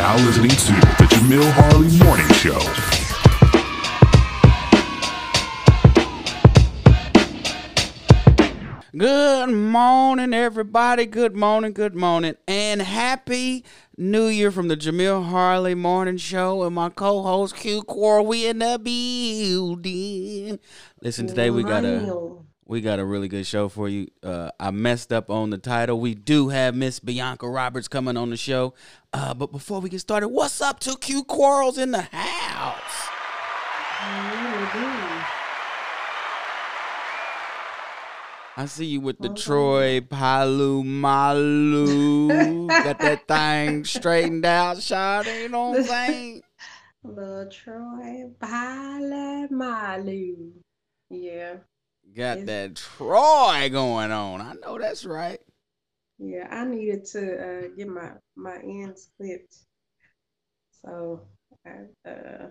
now listening to the Jamille Harley Morning Show. Good morning, everybody. Good morning, good morning, and happy New Year from the Jamille Harley Morning Show and my co-host Q Core. We in the building. Listen, today we got a we got a really good show for you. Uh, I messed up on the title. We do have Miss Bianca Roberts coming on the show. Uh, but before we get started, what's up to Q Quarles in the house? I see you with the Troy Polamalu. Got that thing straightened out, shot. You know what I'm saying? The Troy Polamalu. Yeah. Got It's- that Troy going on. I know that's right. Yeah, I needed to uh, get my my ends clipped, so I uh,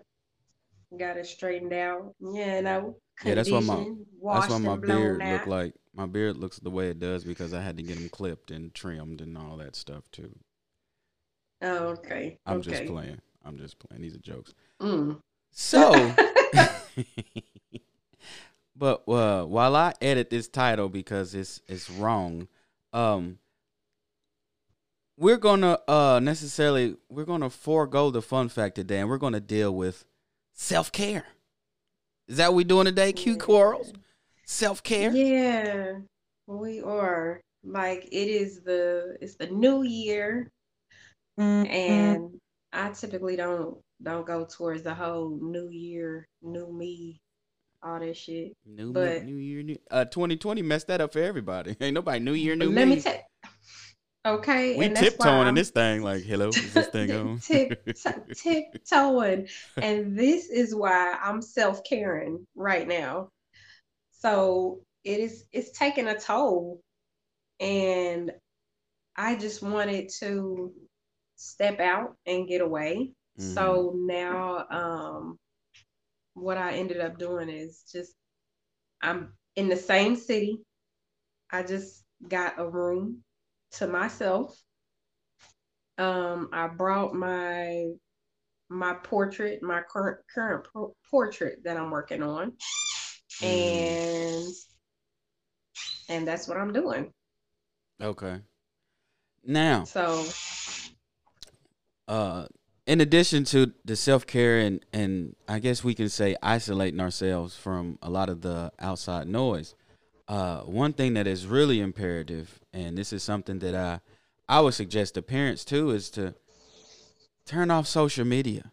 got it straightened out. Yeah, and I Yeah, that's why my- That's why my beard out. look like my beard looks the way it does because I had to get him clipped and trimmed and all that stuff too. Oh, okay. I'm okay. just playing. I'm just playing. These are jokes. Mm. So, but uh, while I edit this title because it's it's wrong, um, we're gonna uh necessarily we're gonna forego the fun fact today, and we're gonna deal with self care. Is that what we doing today? Q Quarles, self care. Yeah, we are. Like it is the it's the new year, Mm-hmm. and I typically don't don't go towards the whole new year, new me, all that shit. New But- New Year, new uh, 2020 messed that up for everybody. Ain't nobody New Year, new Let me. me tell. Okay, we and tiptoeing in this thing. Like, hello, is this thing on? tiptoeing, and this is why I'm self caring right now. So it is it's taking a toll, and I just wanted to step out and get away. Mm-hmm. So now, um, what I ended up doing is just I'm in the same city. I just got a room to myself. Um, I brought my my portrait, my current current por- portrait that I'm working on, Mm. and and that's what I'm doing. Okay. Now, So uh, in addition to the self care and and I guess we can say isolating ourselves from a lot of the outside noise, uh, one thing that is really imperative, and this is something that I I would suggest to parents too, is to turn off social media.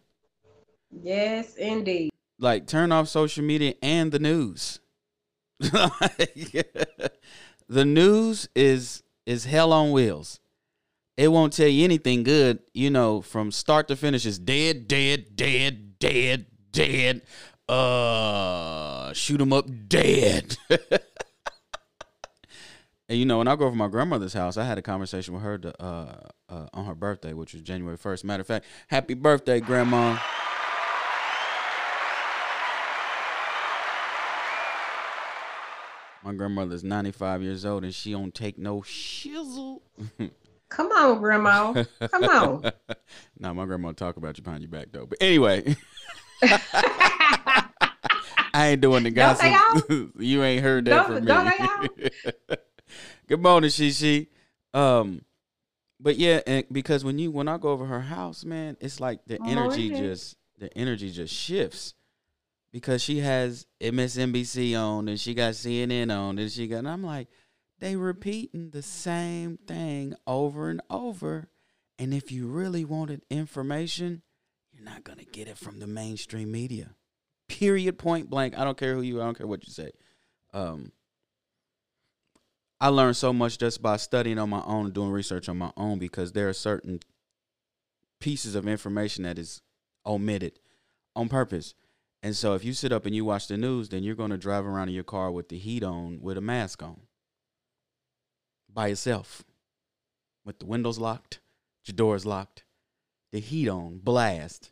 yes, indeed. like turn off social media and the news. Like, the news is is hell on wheels. It won't tell you anything good, you know, from start to finish It's dead, dead, dead, dead, dead. Uh shoot 'em up dead. and you know, when I go over my grandmother's house, I had a conversation with her to, uh, uh, on her birthday, which was January 1st. Matter of fact, happy birthday, grandma. My grandmother's 95 years old and she don't take no shizzle. Come on, grandma. Come on. now, my grandma talk about you behind your back though. But anyway, I ain't doing the gossip. you ain't heard that Don't- from me. Good morning, Shishi. Um, but yeah, and because when you when I go over her house, man, it's like the energy Morning. just the energy just shifts because she has MSNBC on and she got CNN on and she got and I'm like, they repeating the same thing over and over. And if you really wanted information, you're not gonna get it from the mainstream media. Period point blank. I don't care who you are, I don't care what you say. Um I learned so much just by studying on my own and doing research on my own because there are certain pieces of information that is omitted on purpose. And so if you sit up and you watch the news, then you're going to drive around in your car with the heat on with a mask on by yourself with the windows locked, your doors locked, the heat on, blast.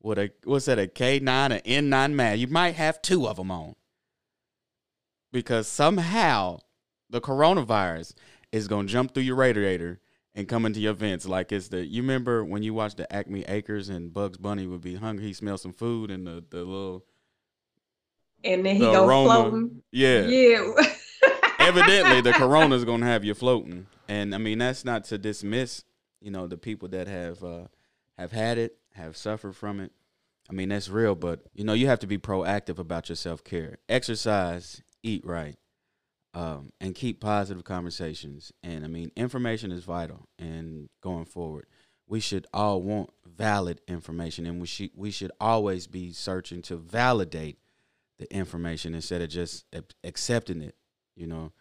With a what's that a K9 or N9 mask? You might have two of them on. Because somehow the coronavirus is going to jump through your radiator and come into your vents like it's the you remember when you watched the Acme Acres and Bugs Bunny would be hungry, he smelled some food and the the little And then he the go aroma. floating. Yeah. Yeah. Evidently the corona is gonna have you floating. And I mean that's not to dismiss, you know, the people that have uh have had it, have suffered from it. I mean that's real, but you know, you have to be proactive about your self care. Exercise, eat right. Um, and keep positive conversations. And I mean, information is vital. And going forward, we should all want valid information, and we should we should always be searching to validate the information instead of just ac- accepting it. You know,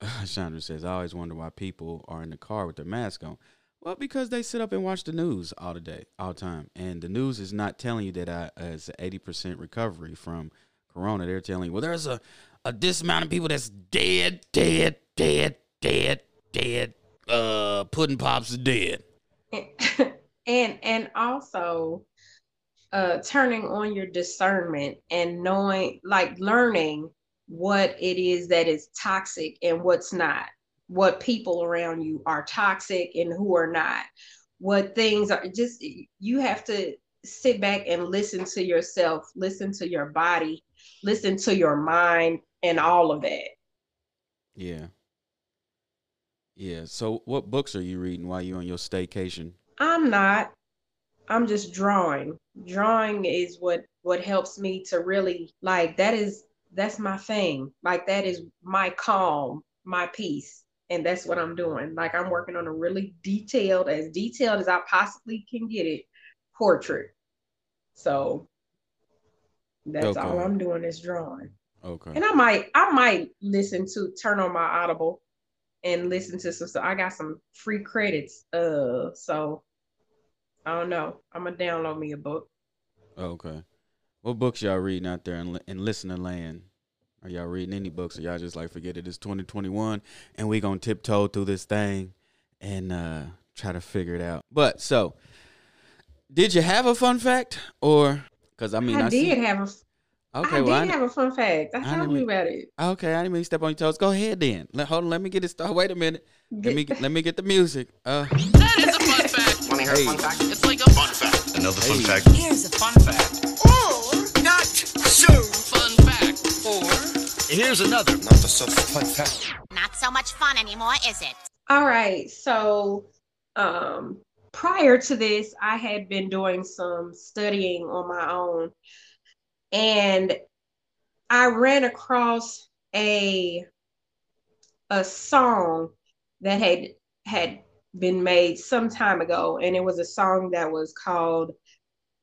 Chandra says, I always wonder why people are in the car with their mask on. Well, because they sit up and watch the news all the day, all the time, and the news is not telling you that I, uh, it's an eighty percent recovery from corona. They're telling you, well, there's a a this amount of people that's dead, dead, dead, dead, dead. Uh, pudding pops is dead. and and also uh turning on your discernment and knowing like learning what it is that is toxic and what's not what people around you are toxic and who are not what things are just you have to sit back and listen to yourself listen to your body listen to your mind and all of that Yeah. Yeah. So, what books are you reading while you're on your staycation? I'm not. I'm just drawing. Drawing is what what helps me to really like that is that's my thing. Like that is my calm, my peace. And that's what I'm doing. Like I'm working on a really detailed, as detailed as I possibly can get it, portrait. So that's all I'm doing is drawing. Okay. And I might I might listen to turn on my audible and listen to some stuff. I got some free credits. Uh so I don't know. I'm gonna download me a book. Okay. What books y'all reading out there in, li- in listening land? Are y'all reading any books or y'all just like forget it? It's 2021 and we gonna tiptoe through this thing and uh try to figure it out. But so, did you have a fun fact or? Because I mean, I, I, did see- have a Okay, I well, did I, have a fun fact. I I told didn't you about it. okay, I didn't mean to step on your toes. Go ahead then. Let, hold on, let me get it started. Wait a minute. Let me Get- let me get the music. Uh, That is a fun fact. Want to hear Hey. a fun fact? It's like a fun fact. Another fun Hey. fact. Here's a fun fact. Or not so. Fun fact. Or Here's another. Not the so fun fact. Not so much fun anymore, is it? All right. So um prior to this, I had been doing some studying on my own and I ran across a a song that had had been made some time ago and it was a song that was called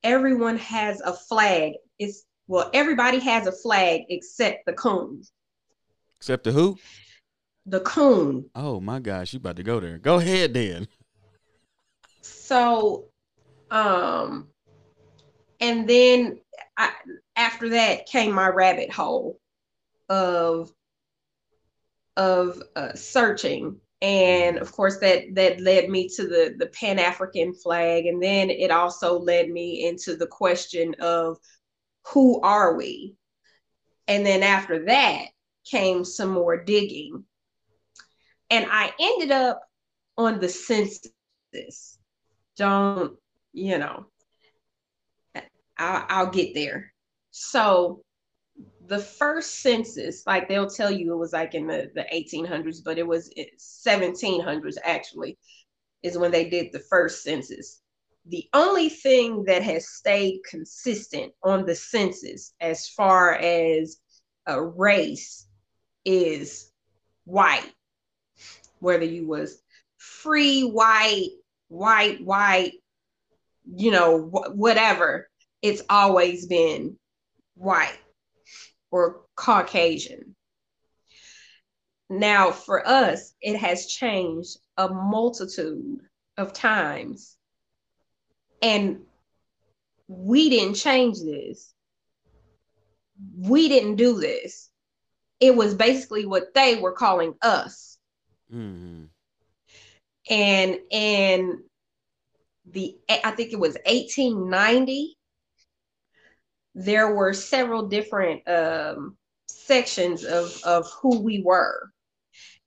Everyone Has a Flag. It's well, everybody has a flag except the coon. except the who? The coon. Oh my gosh, you about to go there. Go ahead then. So, um, and then I, after that came my rabbit hole of of uh, searching, and mm-hmm. of course that that led me to the the Pan African flag, and then it also led me into the question of who are we, and then after that came some more digging, and I ended up on the census. Don't you know I'll, I'll get there. So the first census like they'll tell you it was like in the, the 1800s but it was 1700s actually is when they did the first census. The only thing that has stayed consistent on the census as far as a race is white. Whether you was free white white, white, you know, wh- whatever, it's always been white or Caucasian. Now, for us, it has changed a multitude of times. And we didn't change this. We didn't do this. It was basically what they were calling us Mm-hmm. and in the I think it was 1890 there were several different um, sections of of who we were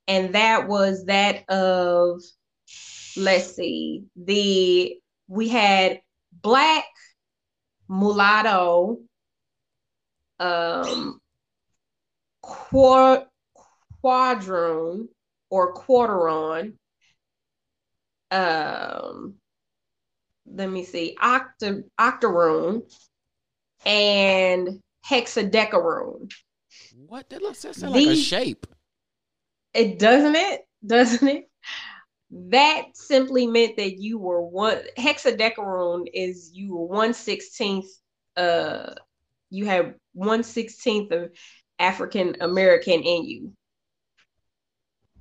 and that was that of let's see. The we had black, mulatto, um, quad, quadroon or quarteron. Um, let me see, octa, octoroon and hexadecaroon. What? That looks that sound like a shape. It doesn't it? Doesn't it? That simply meant that you were one hexadecaroon is you were one sixteenth uh you have one sixteenth of African American in you.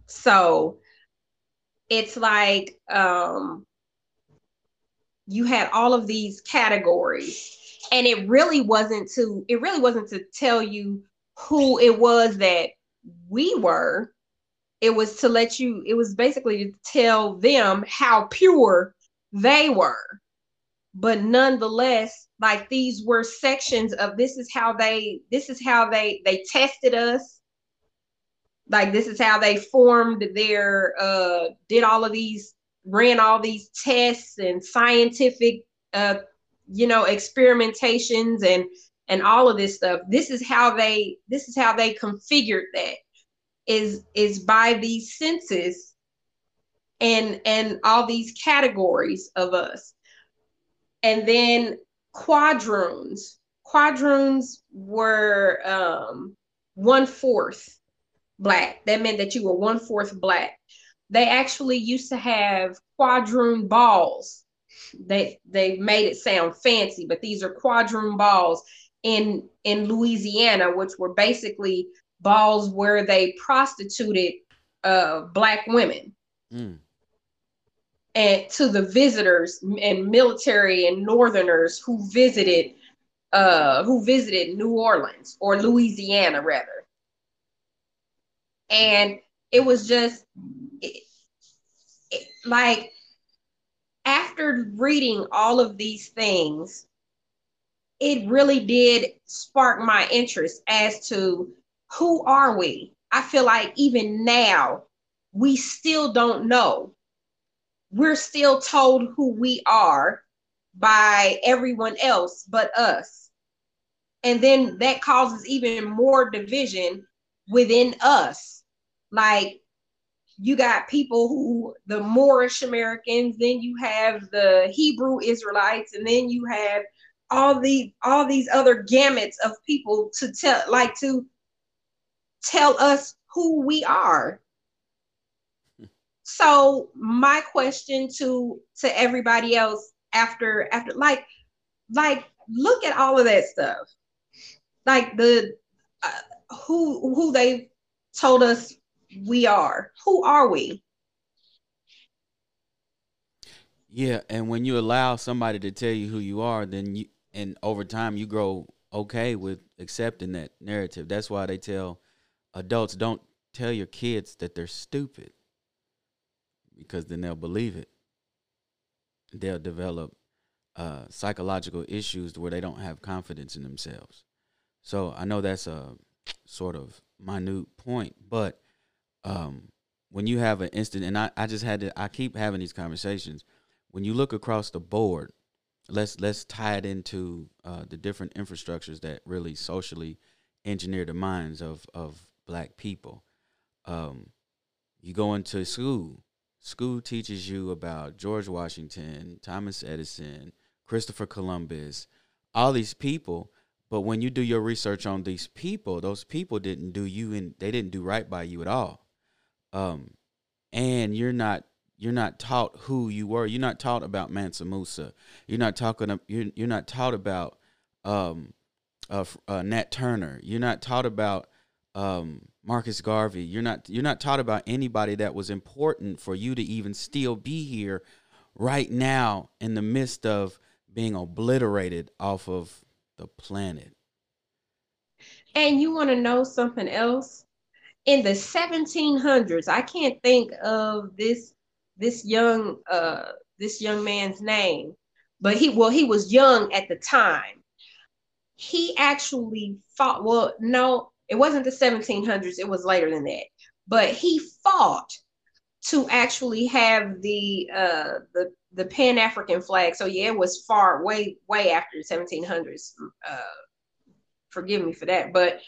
So it's like um you had all of these categories and it really wasn't to it really wasn't to tell you who it was that we were. It was to let you it was basically to tell them how pure they were. But nonetheless like these were sections of this is how they this is how they they tested us. Like this is how they formed their uh did all of these ran all these tests and scientific uh you know experimentations and and all of this stuff this is how they this is how they configured that is is by these senses and and all these categories of us. And then quadroons quadroons were um one fourth black. That meant that you were one fourth black. They actually used to have quadroon balls they they made it sound fancy but these are quadroon balls in in louisiana which were basically balls where they prostituted uh black women Mm. and to the visitors and military and northerners who visited uh who visited New Orleans or Louisiana rather and it was just it, it, like after reading all of these things it really did spark my interest as to who are we i feel like even now we still don't know we're still told who we are by everyone else but us. And then that causes even more division within us. Like you got people who the Moorish Americans, then you have the Hebrew Israelites, and then you have all the all these other gamuts of people to tell like to tell us who we are. So my question to to everybody else after after like like look at all of that stuff. Like the uh, who who they told us we are who are we Yeah, and when you allow somebody to tell you who you are, then you and over time you grow okay with accepting that narrative. That's why they tell adults don't tell your kids that they're stupid because then they'll believe it. They'll develop uh, psychological issues where they don't have confidence in themselves. So I know that's a sort of minute point, but um, when you have an instant, and I, I just had to, I keep having these conversations. When you look across the board, let's let's tie it into uh, the different infrastructures that really socially engineer the minds of of black people. Um, you go into school. School teaches you about George Washington, Thomas Edison, Christopher Columbus, all these people. But when you do your research on these people, those people didn't do you and they didn't do right by you at all. Um, and you're not you're not taught who you were. You're not taught about Mansa Musa. You're not talking. You're you're not taught about um, uh, uh, Nat Turner. You're not taught about um, Marcus Garvey. You're not you're not taught about anybody that was important for you to even still be here right now in the midst of being obliterated off of the planet. and you want to know something else in the 1700s i can't think of this this young uh this young man's name but he well he was young at the time he actually fought well no it wasn't the 1700s it was later than that but he fought to actually have the uh the the Pan African flag. So yeah, it was far way way after the 1700s. Uh, forgive me for that, but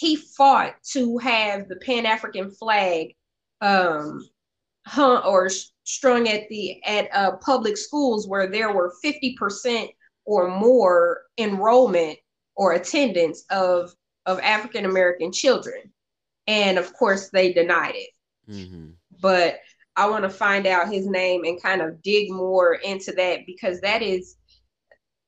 he fought to have the Pan African flag um hung or strung at the at uh, public schools where there were 50% or more enrollment or attendance of of African American children. And of course they denied it. Mm-hmm. But I want to find out his name and kind of dig more into that because that is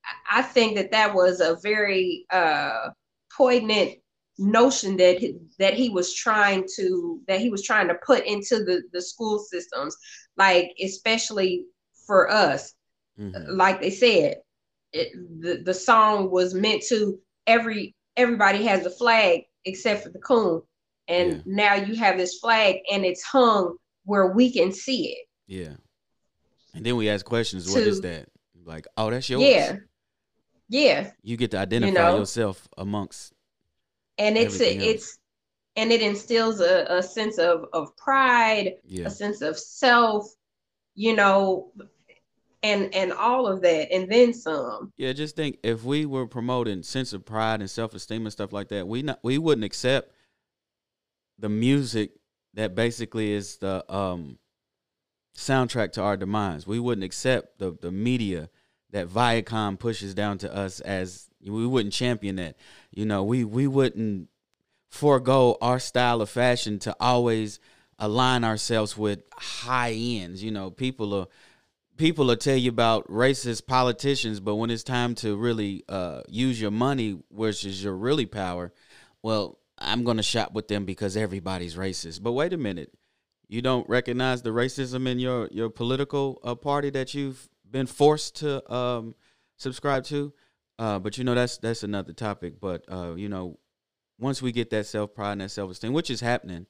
I- I think that that was a very uh poignant notion that he, that he was trying to that he was trying to put into the the school systems like especially for us hmm like they said it, the the song was meant to every everybody has a flag except for the coon and Yeah. now you have this flag and it's hung where we can see it Yeah. And then we ask questions. What is To- that? Like, oh, that's yours. yeah yeah You get to identify know? yourself amongst. And it's a, it's and it instills a, a sense of of pride Yeah. a sense of self you know and and all of that and then some Yeah, just think if we were promoting sense of pride and self esteem and stuff like that, we not we wouldn't accept the music that basically is the um soundtrack to our demise. We wouldn't accept the the media that Viacom pushes down to us as we wouldn't champion that. You know, we we wouldn't forego our style of fashion to always align ourselves with high ends. You know, people are people will tell you about racist politicians, but when it's time to really uh, use your money, which is your really power, well, I'm going to shop with them because everybody's racist. But wait a minute, you don't recognize the racism in your your political uh, party that you've been forced to um, subscribe to. Uh, but you know that's that's another topic. But uh, you know, once we get that self pride and that self esteem, which is happening,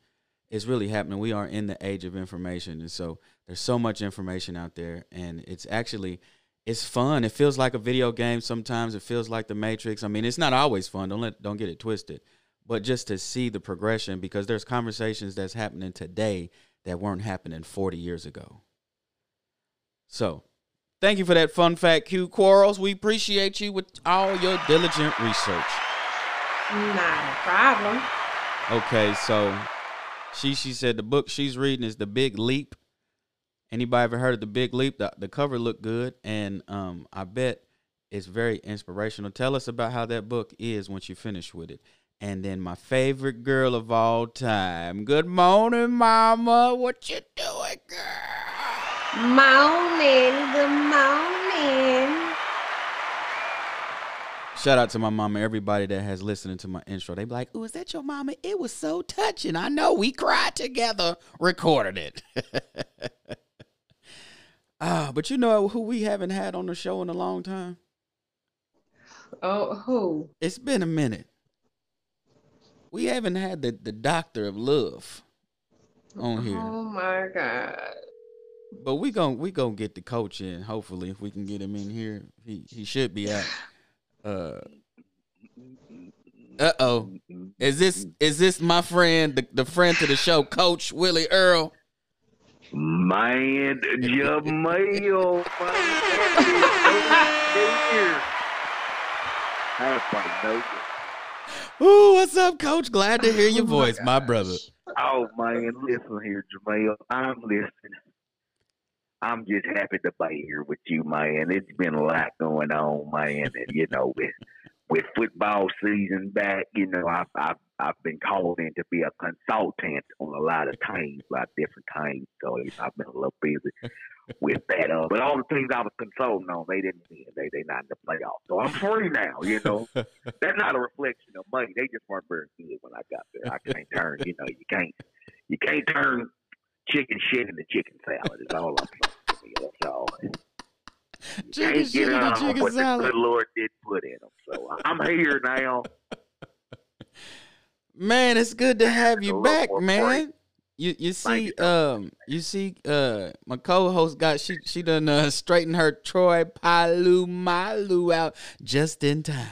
it's really happening. We are in the age of information, and so there's so much information out there, and it's actually it's fun. It feels like a video game sometimes. It feels like the Matrix. I mean, it's not always fun. Don't let don't get it twisted. But just to see the progression, because there's conversations that's happening today that weren't happening 40 years ago. So, thank you for that fun fact, Q Quarles. We appreciate you with all your diligent research. not a problem Okay, so she she said the book she's reading is The Big Leap. Anybody ever heard of The Big Leap? The, the cover looked good, and um, I bet it's very inspirational. Tell us about how that book is once you finish with it. And then my favorite girl of all time. Good morning, Mama. What you doing, girl? Morning good morning Shout out to my mama, everybody that has listened to my intro. They be like, "Oh, is that your mama? It was so touching. I know we cried together, recorded it." ah, but you know who we haven't had on the show in a long time? oh who It's been a minute. We haven't had the, the doctor of love on here. oh my god But we gon' we gonna get the coach in. Hopefully, if we can get him in here, he he should be out. Uh oh, is this is this my friend, the, the friend to the show, Coach Willie Earl? Man, Jamille, man. Ooh, what's up, Coach? Glad to hear your voice, my brother. Oh man, listen here, Jamille. I'm listening. I'm just happy to be here with you, man. It's been a lot going on, man, and you know, with with football season back, you know, I've I've I've been called in to be a consultant on a lot of teams, a lot of different teams. So I've been a little busy with that. Uh, but all the teams I was consulting on, they didn't win. They they not in the playoffs. So I'm free now. You know, that's not a reflection of money. They just weren't very good when I got there. I can't turn. You know, you can't you can't turn chicken shit in the chicken salad. Is all I'm saying. That's all. Chicken can't shit into on chicken what the good Lord did put in them. So I'm here now. Man, it's good to have you back, man. You you see you, um you see uh my co-host got she she done uh, straightened her Troy Polamalu out just in time.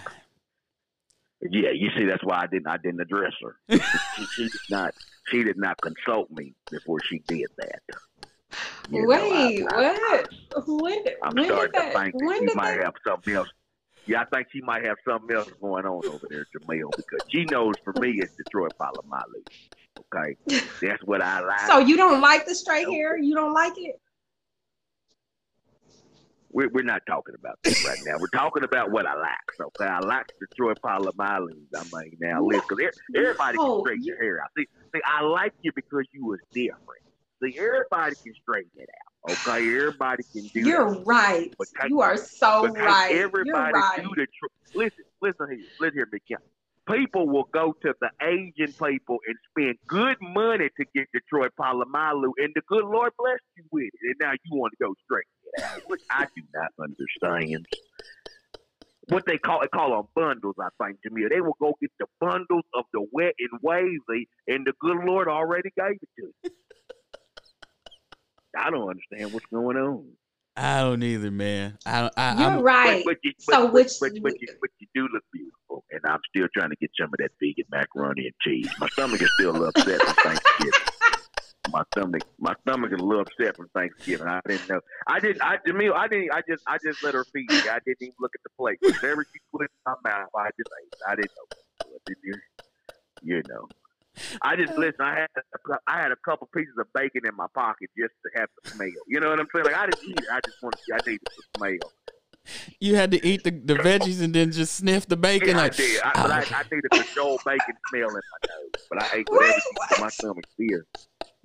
Yeah, you see, that's why I didn't I didn't address her. she, she did not she did not consult me before she did that. You know, Wait, I- what? When? I'm when did starting to that? think that When she might that? have something else. Yeah, I think she might have something else going on over there, Jamille, because she knows for me it's Detroit Polamalu. Okay, that's what I like. So you don't like the straight hair? You don't like it? We're, we're not talking about that right now. We're talking about what I like. Okay, I like Detroit Polamalu. I mean, now listen, 'cause e- everybody can straighten your hair out. See, see, I like you because you was different. See, everybody can straighten it out. Okay, everybody can do. You're that. right. You are so right. You're everybody right. do the tr- listen, listen here, listen here, Big Count. People will go to the Asian people and spend good money to get Detroit Polamalu, and the good Lord bless you with it. And now you want to go straight which I do not understand. What they call it, call them bundles, I think, to. They will go get the bundles of the wet and wavy, and the good Lord already gave it to you. I don't understand what's going on. I don't either, man. I, I You're I'm, right. But, but, you, So but, which- but, but, you, but you do look beautiful, and I'm still trying to get some of that vegan macaroni and cheese. My stomach is still upset from Thanksgiving. My stomach, my stomach is a little upset from Thanksgiving. I didn't know. I didn't. I Jamille, I didn't. I just, I just let her feed me. I didn't even look at the plate. Whatever she put in my mouth, I just ate. I didn't know. Didn't, even- you know. I just uh. listen. I had, a I had a couple pieces of bacon in my pocket just to have the smell. You know what I'm saying? Like I didn't eat it. I just wanted. To, I needed the smell. you had to eat the, the veggies and then just sniff the bacon. Yeah, like, I did. I, but I, I needed the jowl Bacon smell in my nose. But I ate Wait, whatever. she- what? My stomach still,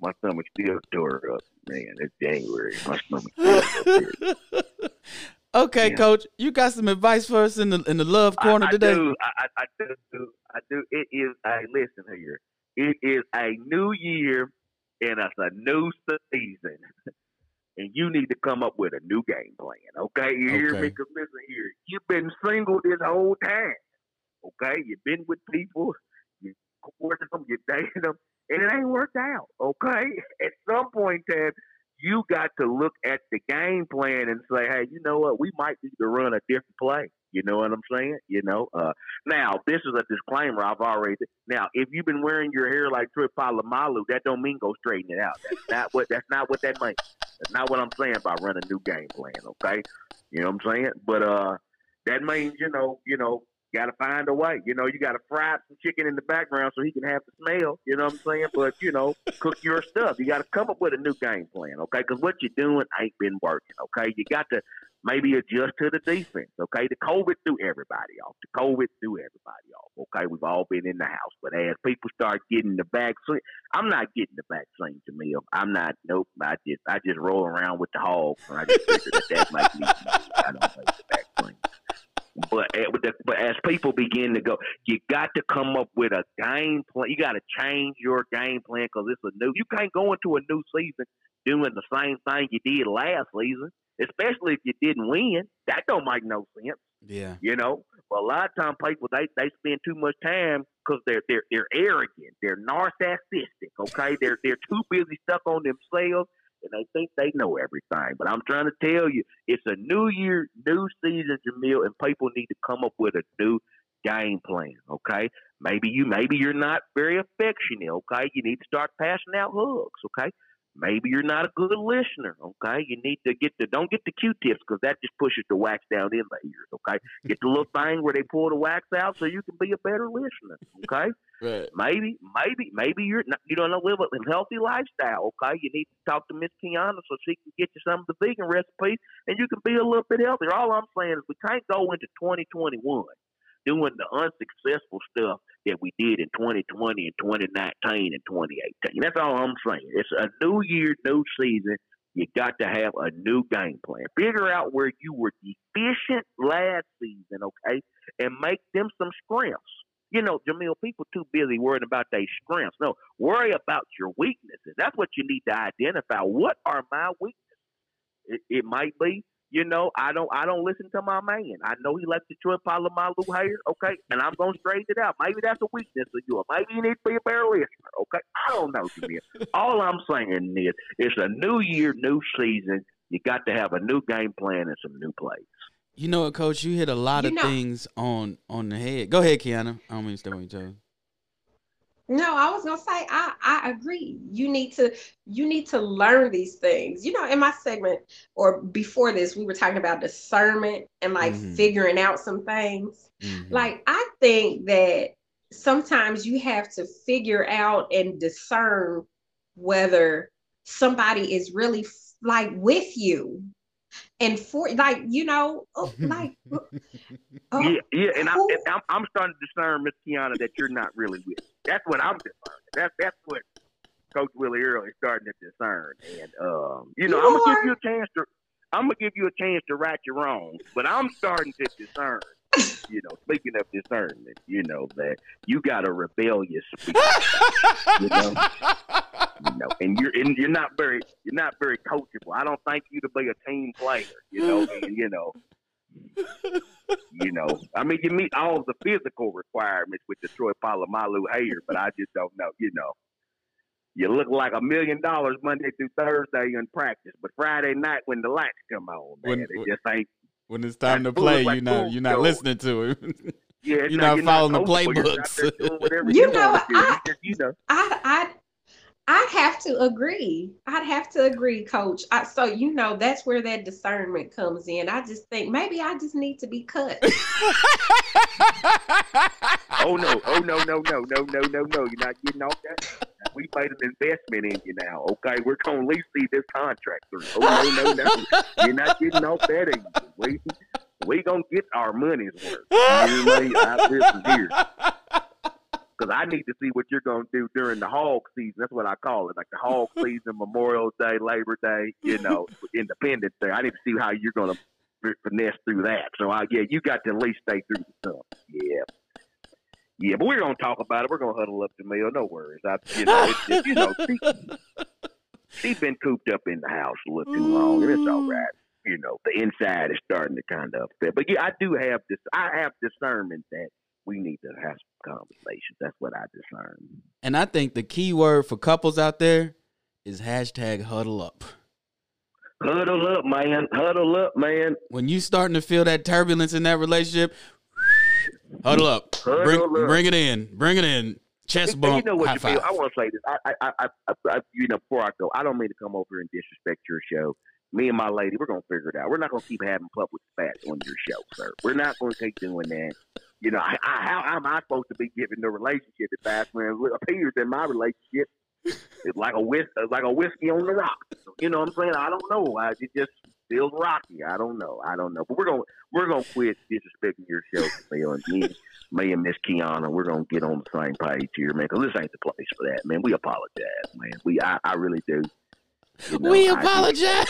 my stomach still tore up. Man, it's January. My stomach still up. okay, Yeah. coach, you got some advice for us in the in the love corner I, I today. do. I, I, I do. I do. It is a listen here. It is a new year and it's a new season. And you need to come up with a new game plan, okay? You hear me? Okay. Because listen here, you've been single this whole time, okay? You've been with people, you courting them, you dating them, and it ain't worked out, okay? At some point in you got to look at the game plan and say, hey, you know what? We might need to run a different play. You know what I'm saying? You know. Uh, now, this is a disclaimer. I've already. Now, if you've been wearing your hair like Trip Polamalu, that don't mean go straighten it out. That's not what. That's not what that means. That's not what I'm saying about running a new game plan. Okay. You know what I'm saying? But uh, that means you know, you know, got to find a way. You know, you got to fry some chicken in the background so he can have the smell. You know what I'm saying? But you know, cook your stuff. You got to come up with a new game plan, okay? Because what you're doing ain't been working, okay? You got to maybe adjust to the defense, okay? The COVID threw everybody off. The COVID threw everybody off, okay? We've all been in the house, but as people start getting the vaccine, I'm not getting the vaccine, Jamille. I'm not. Nope. I just I just roll around with the hogs, and I just that that might be. I don't take the vaccine. But eh, the- but as people begin to go, you got to come up with a game plan. You got to change your game plan because it's a new. You can't go into a new season doing the same thing you did last season, especially if you didn't win. That don't make no sense, Yeah. you know. But a lot of time people they they spend too much time because they're they're they're arrogant, they're narcissistic. Okay, they're they're too busy stuck on themselves. And they think they know everything, but I'm trying to tell you, it's a new year, new season, Jamille, and people need to come up with a new game plan. Okay, maybe you maybe you're not very affectionate. Okay, you need to start passing out hugs. Okay, maybe you're not a good listener. Okay, you need to get the don't get the Q-tips because that just pushes the wax down in the ears. Okay, get the little thing where they pull the wax out so you can be a better listener. Okay. Right. Maybe, maybe, maybe you're not, you don't know live a healthy lifestyle. Okay, you need to talk to Miss Quiana so she can get you some of the vegan recipes, and you can be a little bit healthier. All I'm saying is we can't go into 2021 doing the unsuccessful stuff that we did in 2020 and 2019 and 2018. That's all I'm saying. It's a new year, new season. You got to have a new game plan. Figure out where you were deficient last season, okay, and make them some strengths. You know, Jamille, people too busy worrying about their strengths. No, worry about your weaknesses. That's what you need to identify. What are my weaknesses? It, it might be, you know, I don't, I don't listen to my man. I know he likes to trip Polamalu hair, okay, and I'm gonna straighten it out. Maybe that's a weakness of yours. Maybe you need to be a better listener, okay? I don't know, Jamille. All I'm saying is, it's a new year, new season. You got to have a new game plan and some new plays. You know what, Coach? You hit a lot You of know- things on on the head. Go ahead, Quiana. I don't mean to step on your toes. No, I was gonna say I I agree. You need to you need to learn these things. You know, in my segment or before this, we were talking about discernment and like Mhm. figuring out some things. Mhm. Like I think that sometimes you have to figure out and discern whether somebody is really like with you and for like you know oh, like oh, Yeah, yeah, and, I, and I'm, I'm starting to discern, Miss Quiana, that you're not really with. That's what I'm discerning. That's that's what Coach Willie Earl is starting to discern. And um, you know, You I'm gonna are- give you a chance to, I'm gonna give you a chance to right your wrongs, but I'm starting to discern. You know, speaking of discernment, you know that you got a rebellious spirit. you know, you know, and you're and you're not very you're not very coachable. I don't think you to be a team player. You know, and, you know, you know. I mean, you meet all the physical requirements with the Troy Polamalu hair, but I just don't know. You know, you look like a million dollars Monday through Thursday in practice, but Friday night when the lights come on, man, When- it just ain't. When it's time to play, like you're not you're not gold. listening to him. Yeah, You're not following the. You're out playbooks. there doing whatever You you, know, want to do. I- you know. I I I'd have to agree. I'd have to agree, Coach. I, so you know that's where that discernment comes in. I just think maybe I just need to be cut. Oh no! Oh no! No! No! No! No! No! No! You're not getting off that. We made an investment in you now. Okay, we're gonna at least see this contract through. Oh no! No! No! You're not getting off that easy. We we gonna get our money's worth. You know me? I listen here because I need to see what you're gonna do during the hog season. That's what I call it, like the hog season, Memorial Day, Labor Day. You know, Independence Day. I need to see how you're gonna finesse through that. So I, yeah, you got to at least stay through the stuff. Yeah. Yeah, but we're gonna talk about it. We're gonna huddle up to Mayo. No worries. I, you know, it's just, you know, she, she's been cooped up in the house a little too long, and it's all mm. right. You know, the inside is starting to kind of upset. But yeah, I do have this. I have discernment that we need to have some conversations. That's what I discern. and I think the key word for couples out there is hashtag huddle up. Huddle up, man. Huddle up, man. When you starting to feel that turbulence in that relationship, huddle up. Huddle bring, up. bring it in. Bring it in. Chest bump. You know what you feel. I want to say this. I, I, I, I, I, you know, before I go, I don't mean to come over here and disrespect your show. Me and my lady, we're gonna figure it out. We're not gonna keep having public spats on your show, sir. We're not gonna keep doing that. You know, I, I, how am I supposed to be giving the relationship advice when it appears in my relationship is like a whis- uh, like a whiskey on the rock? You know what I'm saying? I don't know. I, it just feels rocky. I don't know. I don't know. But we're gonna we're gonna quit disrespecting your show, Phil, and me, me and Miss Quiana. We're gonna get on the same page here, man. Because this ain't the place for that, man. We apologize, man. We I, I really do. You know, we I apologize.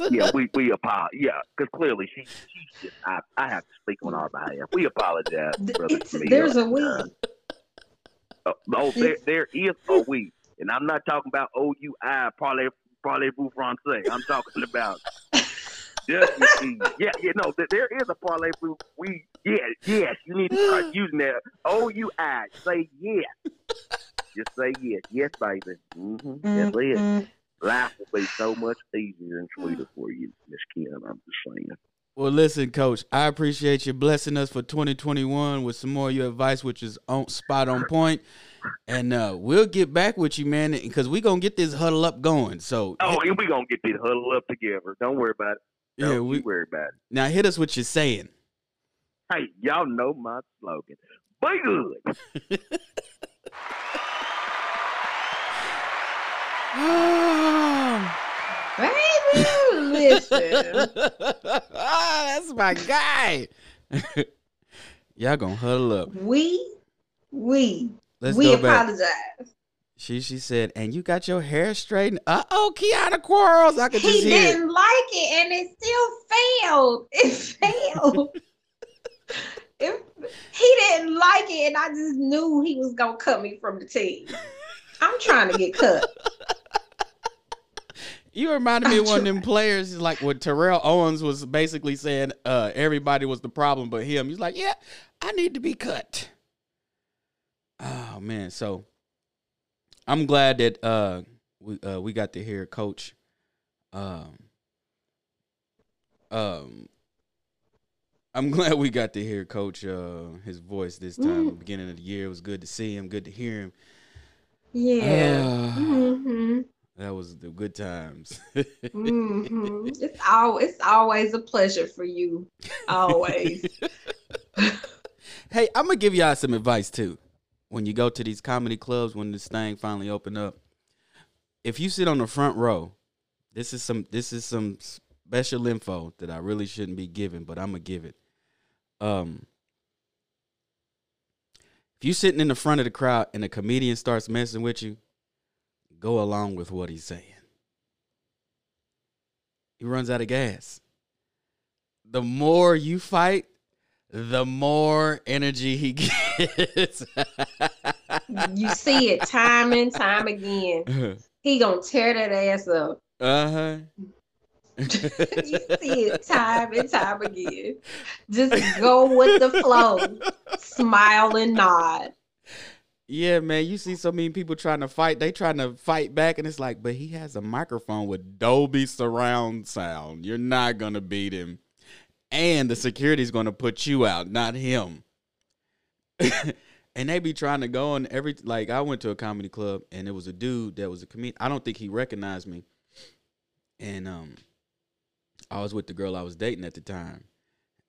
Yeah, we we apologize. Yeah, because clearly she she's just I, I have to speak on our behalf. We apologize, brother. There's a we. Uh, oh, there, there is a we, and I'm not talking about O U I parlez parlez-vous français. I'm talking about just yeah, yeah. No, there, there is a parlez-vous. We yeah, yes. You need to start using that O U I. Say yes. Just say yes, yes, baby. Mm-hmm. That's it. Life will be so much easier and sweeter for you, Miss Kim. I'm just saying. Well, listen, Coach. I appreciate you blessing us for 2021 with some more of your advice, which is on spot on point. And uh, we'll get back with you, man, because we're gonna get this huddle up going. So, Oh, and we gonna get this huddle up together. Don't worry about it. Don't yeah, we worry about it. now hit us what you're saying. Hey, y'all know my slogan. Be good. Baby, listen. That's my guy. Y'all gonna huddle up. We, we, Let's we back. apologize. She she said, and you got your hair straightened. Uh oh, Quiana Quarles. I could He just hear. it. didn't like it, and it still failed. It failed. If he didn't like it, and I just knew he was gonna cut me from the team. I'm trying to get cut. You reminded me of one of them players, is like what Terrell Owens was basically saying. Uh, everybody was the problem, but him. He's like, yeah, I need to be cut. Oh man, so I'm glad that uh we uh we got to hear Coach um um I'm glad we got to hear Coach uh, his voice this time. Mm. Beginning of the year, it was good to see him. Good to hear him. Yeah. Ah, hmm that was the good times. hmm It's all it's always a pleasure for you. Always. hey, I'm gonna give y'all some advice too. When you go to these comedy clubs, when this thing finally opened up, if you sit on the front row, this is some this is some special info that I really shouldn't be giving, but I'm gonna give it. Um, if you sitting in the front of the crowd and a comedian starts messing with you, go along with what he's saying. He runs out of gas. The more you fight, the more energy he gets. you see it time and time again. He gonna tear that ass up. uh huh. you see it time and time again. Just go with the flow. Smile and nod. Yeah, man, you see so many people trying to fight. They trying to fight back, and it's like, but he has a microphone with Dolby surround sound. You're not gonna beat him, and the security's gonna put you out, not him. and they be trying to go on every like. I went to a comedy club, and it was a dude that was a comedian. I don't think he recognized me, and um, I was with the girl I was dating at the time,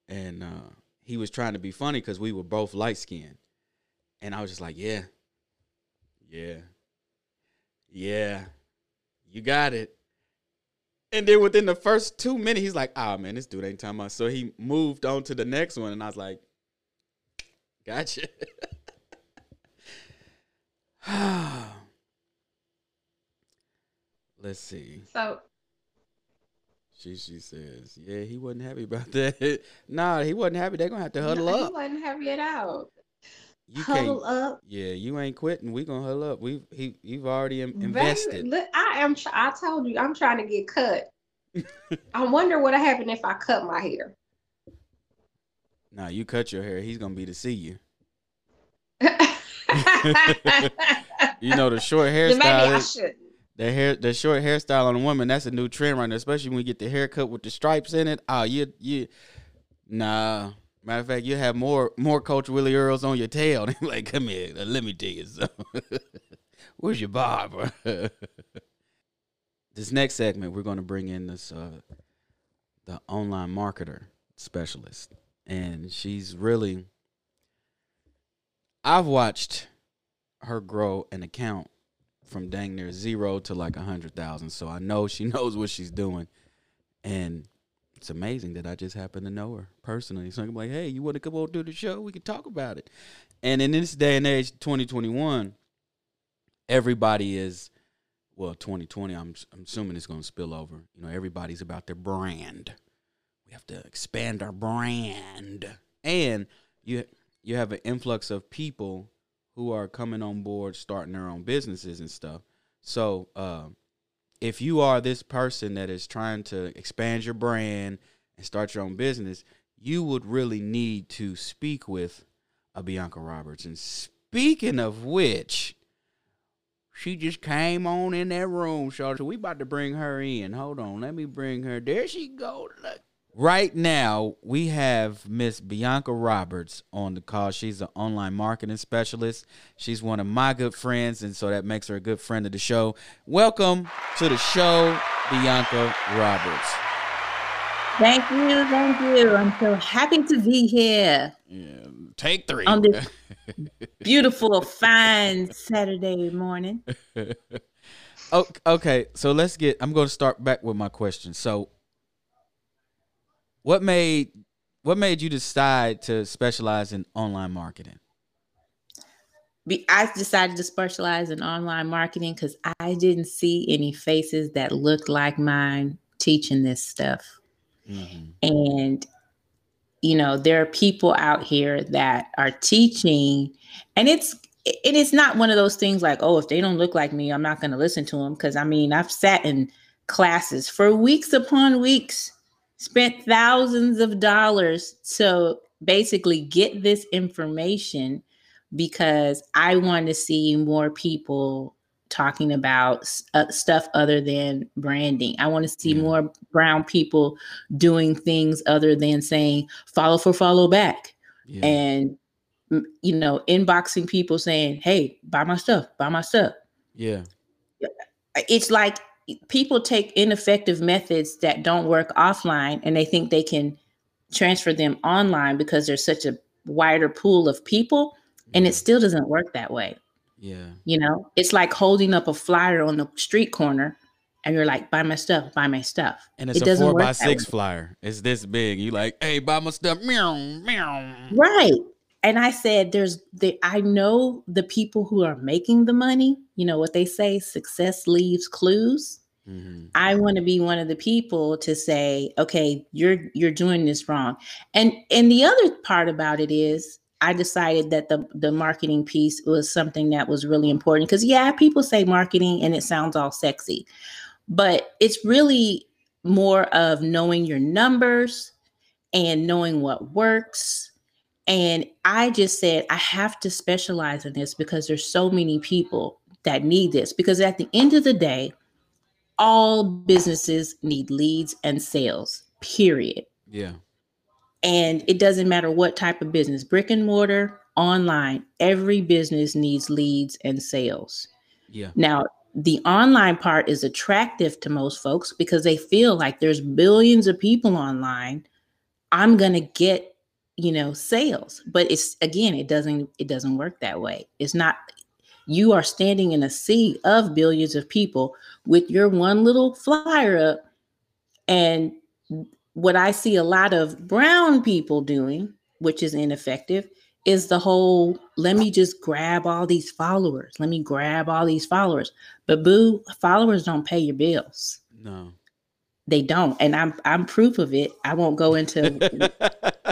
and uh, he was trying to be funny because we were both light skinned. And I was just like, yeah, yeah, yeah, you got it. And then within the first two minutes, he's like, ah, man, this dude ain't talking about. So he moved on to the next one. And I was like, gotcha. Let's see. So She she says, yeah, he wasn't happy about that. nah, he wasn't happy. They're gonna have to huddle no, he wasn't happy it out. You Huddle can't. up. Yeah, you ain't quitting. We gonna huddle up. We he you've already Baby, invested. look, I am. I told you, I'm trying to get cut. I wonder what happened if I cut my hair. Nah, you cut your hair. He's gonna be to see you. You know the short Then maybe I hairstyle. shouldn't. The hair, the short hairstyle on a woman. That's a new trend right now. Especially when you get the haircut with the stripes in it. Oh, you you. Nah. Matter of fact, you have more more Coach Willie Earls on your tail. Like, come here, let me tell you something. Where's your barber? this next segment, we're going to bring in this uh, the online marketer specialist, and she's really. I've watched her grow an account from dang near zero to like a hundred thousand, so I know she knows what she's doing, and it's amazing that I just happen to know her personally. So I'm like, hey, you want to come on to the show? We can talk about it. And in this day and age, 2021, everybody is, well, 2020. I'm I'm assuming it's going to spill over. You know, everybody's about their brand. We have to expand our brand, and you you have an influx of people who are coming on board, starting their own businesses and stuff. So, um, if you are this person that is trying to expand your brand and start your own business, you would really need to speak with a Bianca Roberts. And speaking of which, she just came on in that room, so we about to bring her in. Hold on, let me bring her. There she go. Look. Right now, we have Miss Bianca Roberts on the call. She's an online marketing specialist. She's one of my good friends, and so that makes her a good friend of the show. Welcome to the show, Bianca Roberts. Thank you, thank you. I'm so happy to be here. Yeah, take three. On this beautiful, fine Saturday morning. Okay, so let's get. I'm going to start back with my question. So, what made what made you decide to specialize in online marketing? I decided to specialize in online marketing because I didn't see any faces that looked like mine teaching this stuff. Mm-hmm. And, you know, there are people out here that are teaching, and it's, it is not one of those things like, oh, if they don't look like me, I'm not going to listen to them. Cause I mean, I've sat in classes for weeks upon weeks, spent thousands of dollars to basically get this information because I want to see more people talking about uh, stuff other than branding. I want to see Yeah. more brown people doing things other than saying follow for follow back Yeah. and you know inboxing people saying hey buy my stuff buy my stuff yeah. it's like people take ineffective methods that don't work offline and they think they can transfer them online because there's such a wider pool of people and it still doesn't work that way Yeah. you know it's like holding up a flyer on the street corner and you're like buy my stuff buy my stuff And it's It a four by six flyer. It's this big. You like, hey, buy my stuff. Meow, meow. Right. And I said, there's the I know the people who are making the money, you know what they say, success leaves clues. Hmm I want to be one of the people to say, okay, you're you're doing this wrong. And and the other part about it is I decided that the the marketing piece was something that was really important because yeah, people say marketing and it sounds all sexy. But it's really more of knowing your numbers and knowing what works. And I just said I have to specialize in this because there's so many people that need this because at the end of the day, all businesses need leads and sales, period. Yeah. And it doesn't matter what type of business, brick and mortar, online, every business needs leads and sales. Yeah. Now, the online part is attractive to most folks because they feel like there's billions of people online. I'm going to get, you know, sales. But it's again, it doesn't it doesn't work that way. It's not you are standing in a sea of billions of people with your one little flyer up and what I see a lot of brown people doing, which is ineffective, is the whole let me just grab all these followers. Let me grab all these followers. But boo, followers don't pay your bills. No. They don't. And I'm I'm proof of it. I won't go into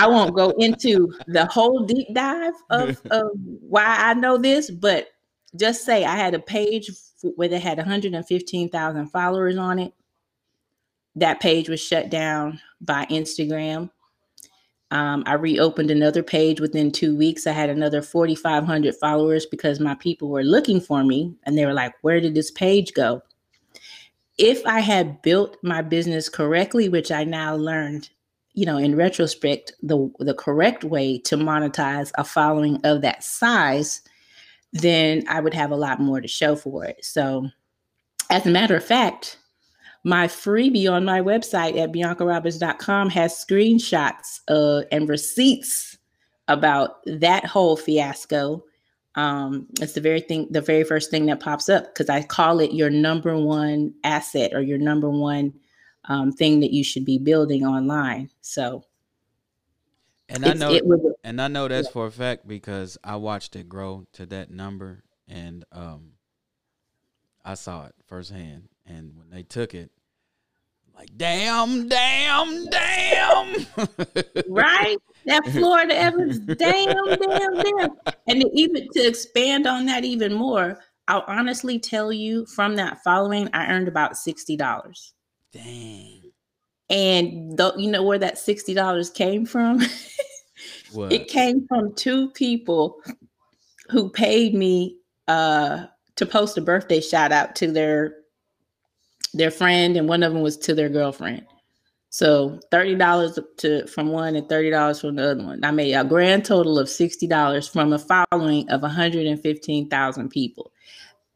I won't go into the whole deep dive of, of why I know this, but just say I had a page where they had 115,000 followers on it. That page was shut down by Instagram. Um, I reopened another page within two weeks. I had another 4,500 followers because my people were looking for me and they were like, Where did this page go? If I had built my business correctly, which I now learned you know, in retrospect, the the correct way to monetize a following of that size, then I would have a lot more to show for it. So, as a matter of fact, my freebie on my website at biancaroberts.com has screenshots uh, and receipts about that whole fiasco. Um, it's the very thing, the very first thing that pops up because I call it your number one asset or your number one um, thing that you should be building online. So And I know was and I know that's for a fact because I watched it grow to that number and um I saw it firsthand. And when they took it, like damn, damn, damn. right that Florida Evans, damn, damn, damn. And even to expand on that even more, I'll honestly tell you from that following, I earned about sixty dollars. Dang. And though you know where that sixty dollars came from? It came from two people who paid me uh to post a birthday shout out to their their friend and one of them was to their girlfriend so $30 to from one and $30 from the other one i made a grand total of $60 from a following of 115000 people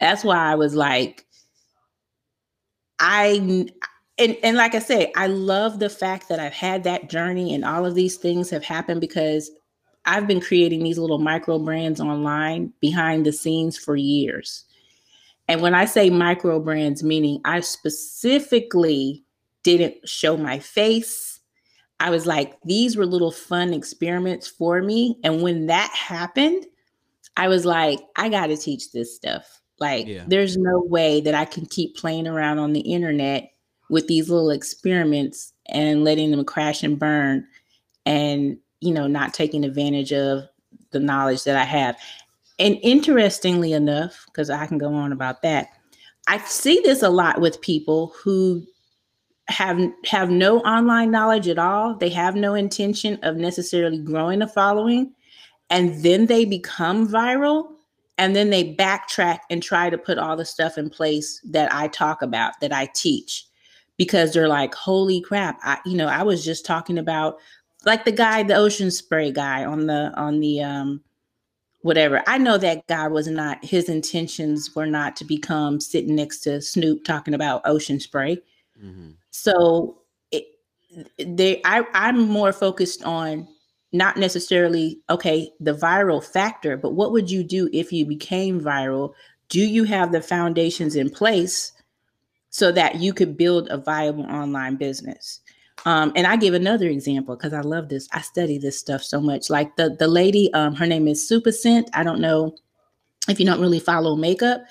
that's why i was like i and and like I say, I love the fact that I've had that journey and all of these things have happened because I've been creating these little micro brands online behind the scenes for years. And when I say micro brands, meaning I specifically didn't show my face. I was like, these were little fun experiments for me. And when that happened, I was like, I got to teach this stuff. Like, Yeah. there's no way that I can keep playing around on the internet with these little experiments and letting them crash and burn and you know not taking advantage of the knowledge that i have. And interestingly enough because i can go on about that i see this a lot with people who have have no online knowledge at all. They have no intention of necessarily growing a following. And then they become viral and then they backtrack and try to put all the stuff in place that I talk about, that I teach, because they're like, holy crap. I, you know, I was just talking about like the guy, the ocean spray guy on the, on the, um, whatever. I know that guy was not, his intentions were not to become sitting next to Snoop talking about ocean spray. Mm-hmm. So it, they, I, I'm more focused on not necessarily okay the viral factor but what would you do if you became viral do you have the foundations in place so that you could build a viable online business um, and i give another example because i love this i study this stuff so much like the the lady um, her name is Supa Cent i don't know if you don't really follow makeup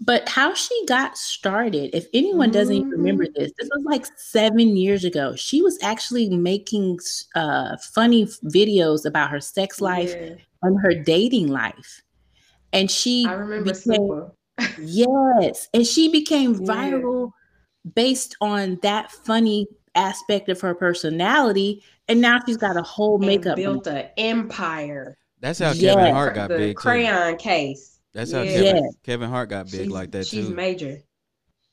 but how she got started, if anyone doesn't even remember this, this was like seven years ago. She was actually making uh, funny videos about her sex life Yeah. and her dating life. And she I remember became, Super. Yes, and she became Yeah. viral based on that funny aspect of her personality. And now she's got a whole And makeup. built an empire. That's how Yeah. Kevin Hart got the big. Too. crayon case. That's how Yeah. Kevin, Kevin Hart got big she's, like that she's too. major.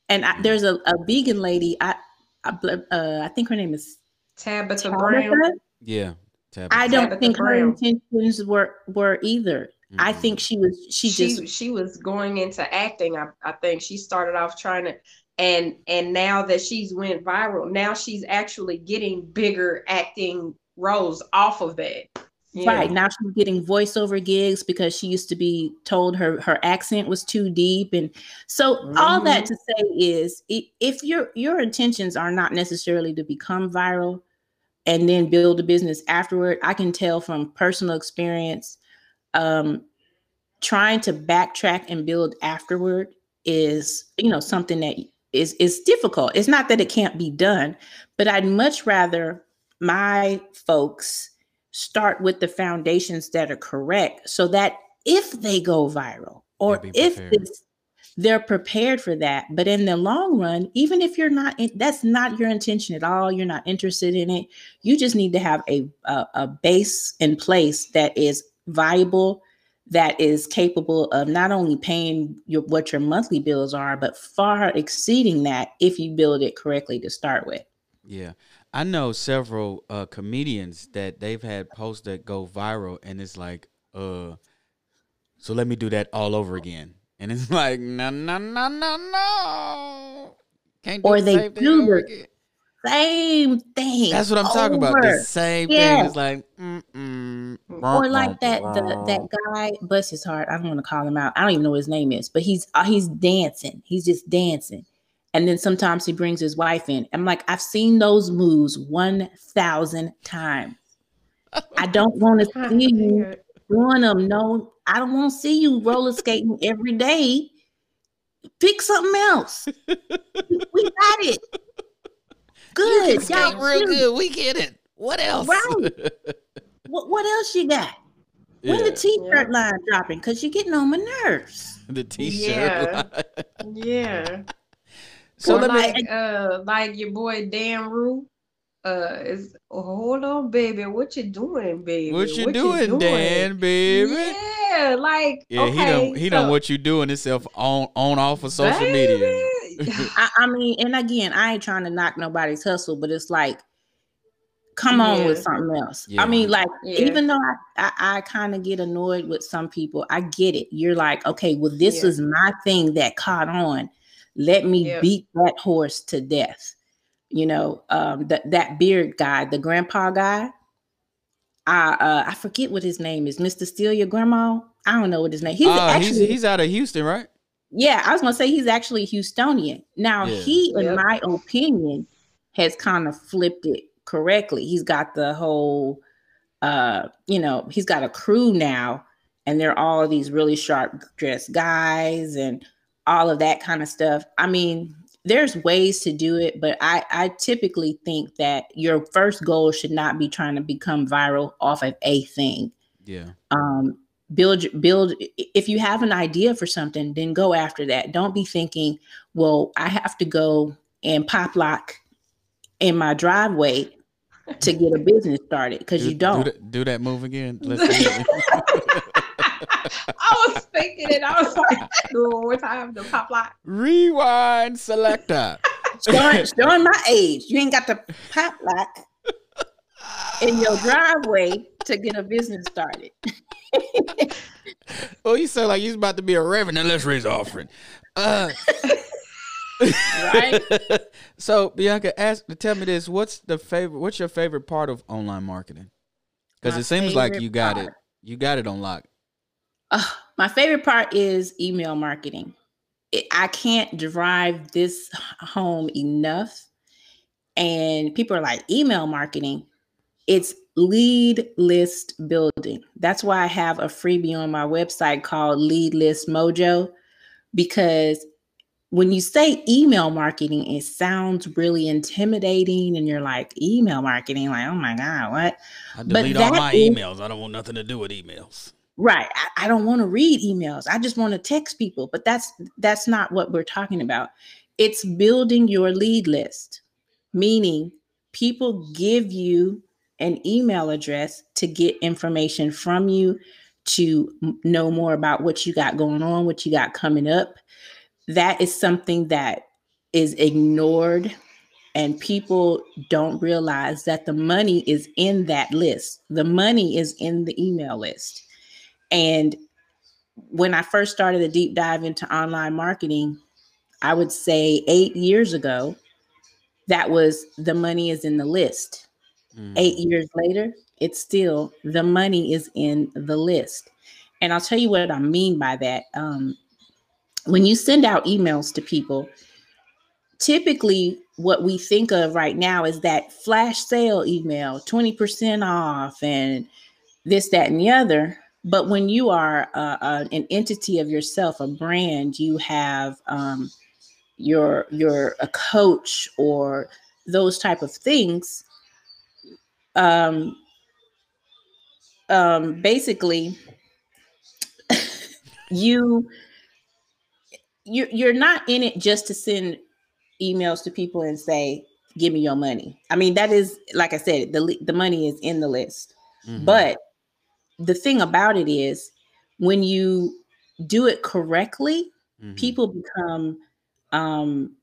And I, there's a, a vegan lady. I I, uh, I think her name is Tabitha Brown. Yeah. Tabitha. I don't Tabitha think her intentions were were either. I Mhm. think she was she, she just she was going into acting. I, I think she started off trying to and and now that she's went viral, now she's actually getting bigger acting roles off of that. Yeah. right now she's getting voiceover gigs because she used to be told her her accent was too deep and so all that to say is if your your intentions are not necessarily to become viral and then build a business afterward i can tell from personal experience um trying to backtrack and build afterward is you know something that is is difficult. It's not that it can't be done but i'd much rather my folks start with the foundations that are correct so that if they go viral or if this they're prepared for that but in the long run even if you're not in, that's not your intention at all you're not interested in it you just need to have a a, a base in place that is viable that is capable of not only paying your what your monthly bills are but far exceeding that if you build it correctly to start with Yeah. I know several uh, comedians that they've had posts that go viral and it's like, uh, so let me do that all over again. And it's like, no, no, no, no, no. Can't do Or the they same thing do over the same thing That's what I'm talking about. The same Yeah. thing. It's like, mm-mm. Or like that the, that guy bless his heart i don't want to call him out i don't even know what his name is but he's uh, he's dancing he's just dancing and then sometimes he brings his wife in i'm like i've seen those moves 1000 times i don't want to see you doing them no i don't want to see you roller skating every day pick something else we got it good Y'all real good. We get it. What else? Right. what, what else you got when Yeah. the t-shirt line dropping because you're getting on my nerves the t-shirt. Yeah. Yeah. so or let like me. uh like your boy Dan Rue. Uh is hold on, baby. What you doing, baby? What you doing, Dan, baby? Yeah, like Yeah, okay, he don't he don't what you doing himself on on off of social media. I, I mean and again i ain't trying to knock nobody's hustle but it's like come on with something else Yeah. i mean like Yeah. even though i i, I kind of get annoyed with some people i get it you're like okay well this Yeah. is my thing that caught on let me Yeah. beat that horse to death you know um that that beard guy the grandpa guy I uh, I forget what his name is. Mr. Steal Your Grandma. I don't know what his name. He's he's actually he's out of Houston, right? yeah, I was gonna say he's actually Houstonian. Now Yeah. he, in Yep. my opinion, has kind of flipped it correctly. He's got the whole, uh, you know, he's got a crew now, and they're all these really sharp dressed guys and all of that kind of stuff. I mean, there's ways to do it, but I I typically think that your first goal should not be trying to become viral off of a thing Yeah. um build build if you have an idea for something then go after that don't be thinking well i have to go and pop lock in my driveway to get a business started because you don't do that, do that move again. Let's see it. I was thinking it. I was like, do it one more time. The pop lock. Rewind selector. showing, showing my age. You ain't got the pop lock in your driveway to get a business started. oh, you sound like you're about to be a reverend. Now let's raise offering. Uh, Right? so Bianca, ask tell me this: What's the favorite? What's your favorite part of online marketing? Because it seems like you got it. You got it on lock. Uh, my favorite part is email marketing. It, I can't drive this home enough. And people are like, email marketing. It's lead list building. That's why I have a freebie on my website called Lead List Mojo, because when you say email marketing, it sounds really intimidating. And you're like, email marketing, like, oh my God, what? I But delete all my is- emails. I don't want nothing to do with emails. Right. I, I don't want to read emails. I just want to text people. But that's that's not what we're talking about. It's building your lead list, meaning people give you an email address to get information from you, to know more about what you got going on, what you got coming up. That is something that is ignored and people don't realize that the money is in that list. The money is in the email list. And when I first started a deep dive into online marketing, I would say eight years ago, that was the money is in the list. Mm. Eight years later, it's still the money is in the list. And I'll tell you what I mean by that. Um, when you send out emails to people, typically what we think of right now is that flash sale email 20% off and this that and the other. But when you are uh, uh, an entity of yourself a brand you have um, your your a coach or those type of things um, um, basically you you you're not in it just to send emails to people and say give me your money i mean that is like i said the the money is in the list Mhm. but the thing about it is when you do it correctly Mhm. people become um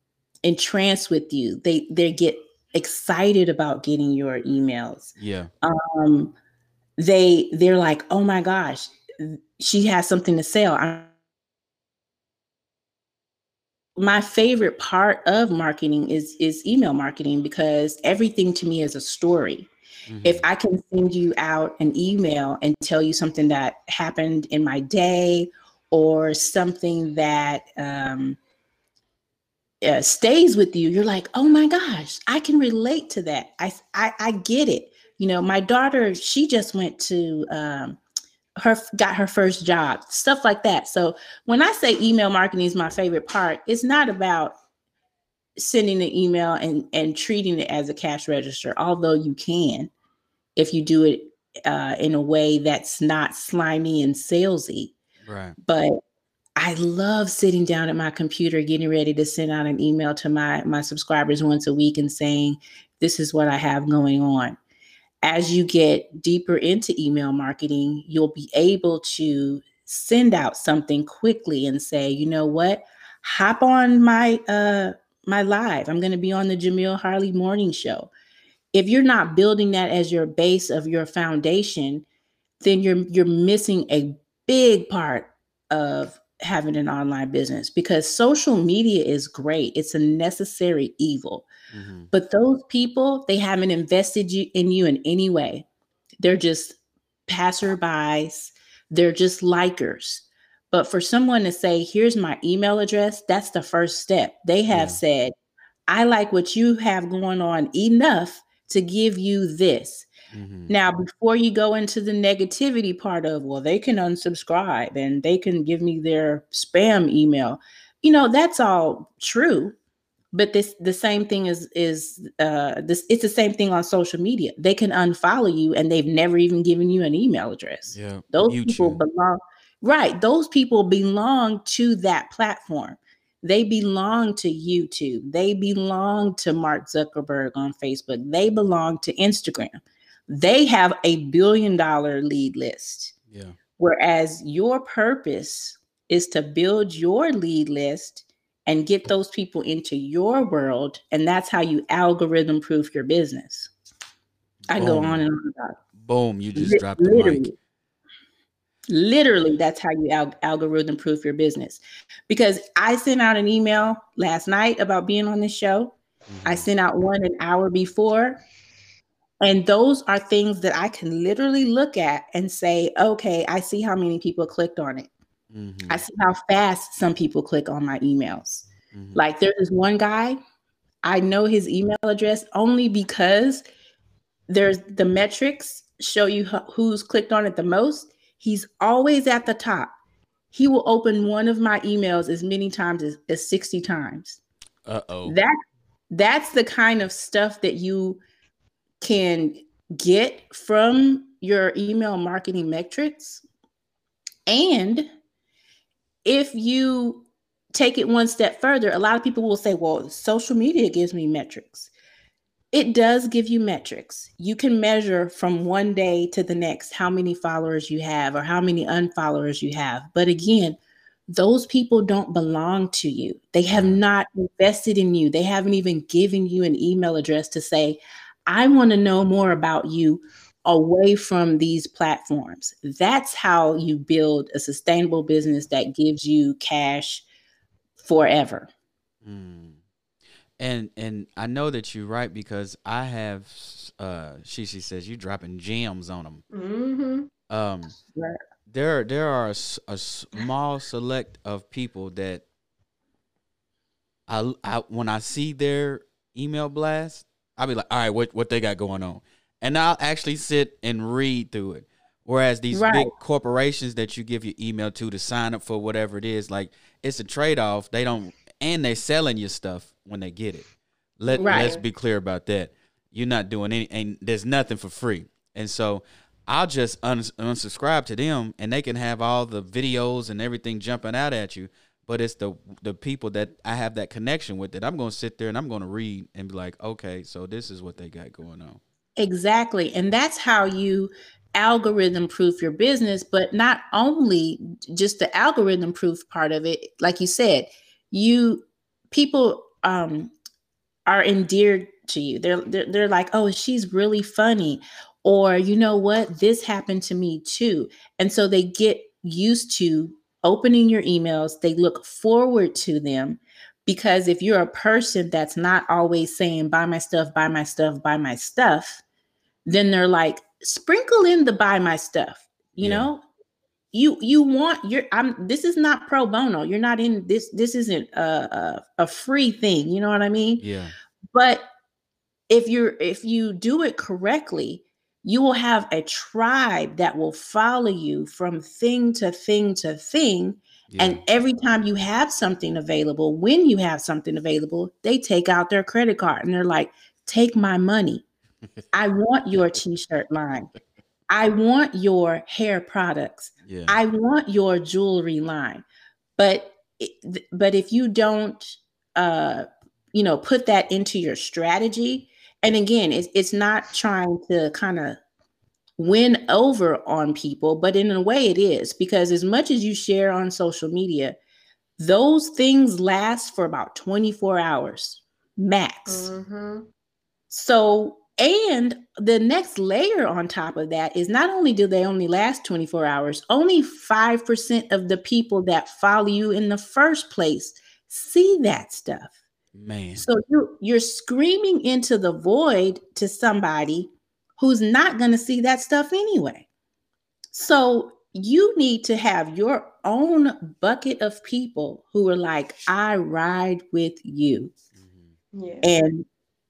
entranced with you they they get excited about getting your emails yeah. um they they're like oh my gosh she has something to sell I, my favorite part of marketing is is email marketing because everything to me is a story if Mhm. I can send you out an email and tell you something that happened in my day or something that um, uh, stays with you, you're like, oh my gosh, I can relate to that. I, I, I get it. You know, my daughter, she just went to um, her, got her first job, stuff like that. So when I say email marketing is my favorite part, it's not about sending an email and and treating it as a cash register although you can if you do it uh, in a way that's not slimy and salesy right. but i love sitting down at my computer getting ready to send out an email to my my subscribers once a week and saying this is what i have going on as you get deeper into email marketing you'll be able to send out something quickly and say you know what? Hop on my uh my live. I'm going to be on the Jamille Harley morning show. If you're not building that as your base of your foundation then you're you're missing a big part of having an online business because social media is great. It's a necessary evil. Mhm. but those people they haven't invested you in you in any way. They're just passerbys. They're just likers. But for someone to say here's my email address that's the first step. They have Yeah. said i like what you have going on enough to give you this Mhm. now, before you go into the negativity part of, well, they can unsubscribe and they can give me their spam email, you know, that's all true. But this the same thing is is uh this it's the same thing on social media. They can unfollow you and they've never even given you an email address. Yeah. Those mute people belong right. Those people belong to that platform. They belong to YouTube. They belong to Mark Zuckerberg on Facebook. They belong to Instagram. They have a billion dollar lead list. Yeah. Whereas your purpose is to build your lead list and get those people into your world. And that's how you algorithm proof your business. I can go on and on about it. Boom, you just Li- dropped the literally. mic. Literally, that's how you al- algorithm proof your business. Because I sent out an email last night about being on this show. I Mhm. sent out one an hour before. And those are things that I can literally look at and say, okay, I see how many people clicked on it. Mhm. I see how fast some people click on my emails. Mhm. Like there's this one guy, I know his email address only because there's the metrics show you who's clicked on it the most. He's always at the top. He will open one of my emails as many times as, as 60 times. Uh-oh. That that's the kind of stuff that you can get from your email marketing metrics. And if you take it one step further, a lot of people will say, well, social media gives me metrics. It does give you metrics. You can measure from one day to the next how many followers you have or how many unfollowers you have. But again, those people don't belong to you. They have mm. not invested in you. They haven't even given you an email address to say, I want to know more about you away from these platforms. That's how you build a sustainable business that gives you cash forever. Mm. And and I know that you're right because I have uh she she says you're dropping gems on them. Mm-hmm. Um Right. there there are a small select of people that I, I when I see their email blast, I'll be like, all right, what what they got going on, and I'll actually sit and read through it. Whereas these Right. big corporations that you give your email to to sign up for whatever it is, like it's a trade off. They don't, and they're selling you stuff when they get it. Let Right. let's be clear about that. You're not doing any, and there's nothing for free. And so I'll just uns unsubscribe to them, and they can have all the videos and everything jumping out at you. But it's the the people that I have that connection with that I'm going to sit there and I'm going to read and be like, okay, so this is what they got going on. Exactly. And that's how you algorithm proof your business, but not only just the algorithm proof part of it, like you said, you people um are endeared to you. They're they're, they're like, "Oh, she's really funny." Or, you know what? This happened to me too. And so they get used to opening your emails. They look forward to them because if you're a person that's not always saying buy my stuff, buy my stuff, buy my stuff, then they're like sprinkle in the buy my stuff you Yeah. know you you want your i'm this is not pro bono you're not in this this isn't a, a a free thing you know what i mean Yeah. but if you're if you do it correctly you will have a tribe that will follow you from thing to thing to thing yeah. and every time you have something available when you have something available they take out their credit card and they're like take my money i want your t-shirt line i want your hair products yeah. I want your jewelry line, but but if you don't, uh, you know, put that into your strategy, and again, it's it's not trying to kind of win over on people, but in a way, it is because as much as you share on social media, those things last for about twenty four hours max. Mm-hmm. So, and the next layer on top of that is not only do they only last 24 hours, only 5% of the people that follow you in the first place see that stuff. Man. So you you're screaming into the void to somebody who's not going to see that stuff anyway. So you need to have your own bucket of people who are like, I ride with you Mhm. Yeah. and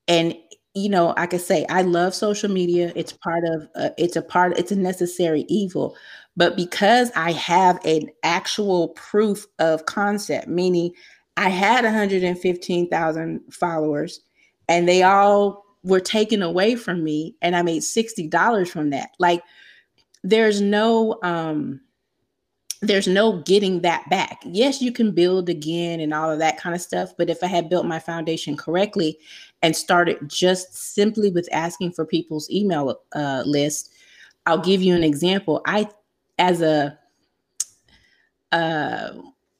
and you know I i say i love social media it's part of uh, it's a part it's a necessary evil but because i have an actual proof of concept meaning i had 115000 followers and they all were taken away from me and i made $60 from that like there's no um there's no getting that back. Yes, you can build again and all of that kind of stuff. But if I had built my foundation correctly and started just simply with asking for people's email uh, list, I'll give you an example. I, as a uh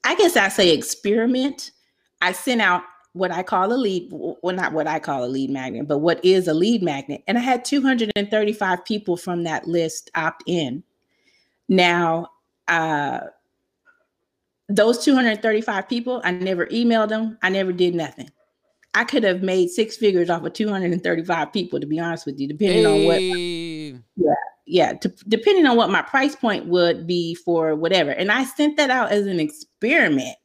I guess I say experiment. I sent out what I call a lead, well, not what I call a lead magnet, but what is a lead magnet. And I had 235 people from that list opt in. Now, uh, those 235 people, I never emailed them. I never did nothing. I could have made six figures off of 235 people, to be honest with you, depending on what Hey. Yeah, to, depending on what my price point would be for whatever. And I sent that out as an experiment.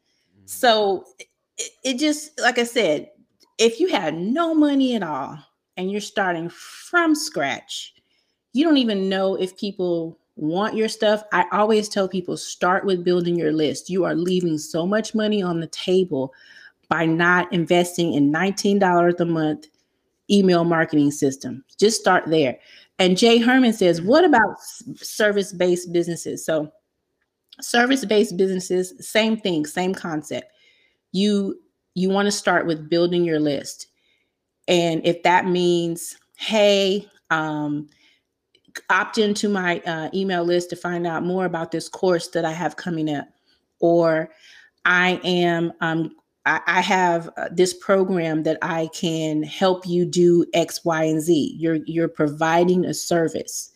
Mm. So it, it just, like I said, if you had no money at all and you're starting from scratch, you don't even know if people want your stuff. I always tell people start with building your list. You are leaving so much money on the table by not investing in $19 a month email marketing system. Just start there. And Jay Herman says, what about service based businesses? So, service based businesses, same thing, same concept. You you want to start with building your list. And if that means, hey, um, opt into my uh, email list to find out more about this course that I have coming up, or I am um, I, I have uh, this program that I can help you do X, Y, and Z. You're you're providing a service.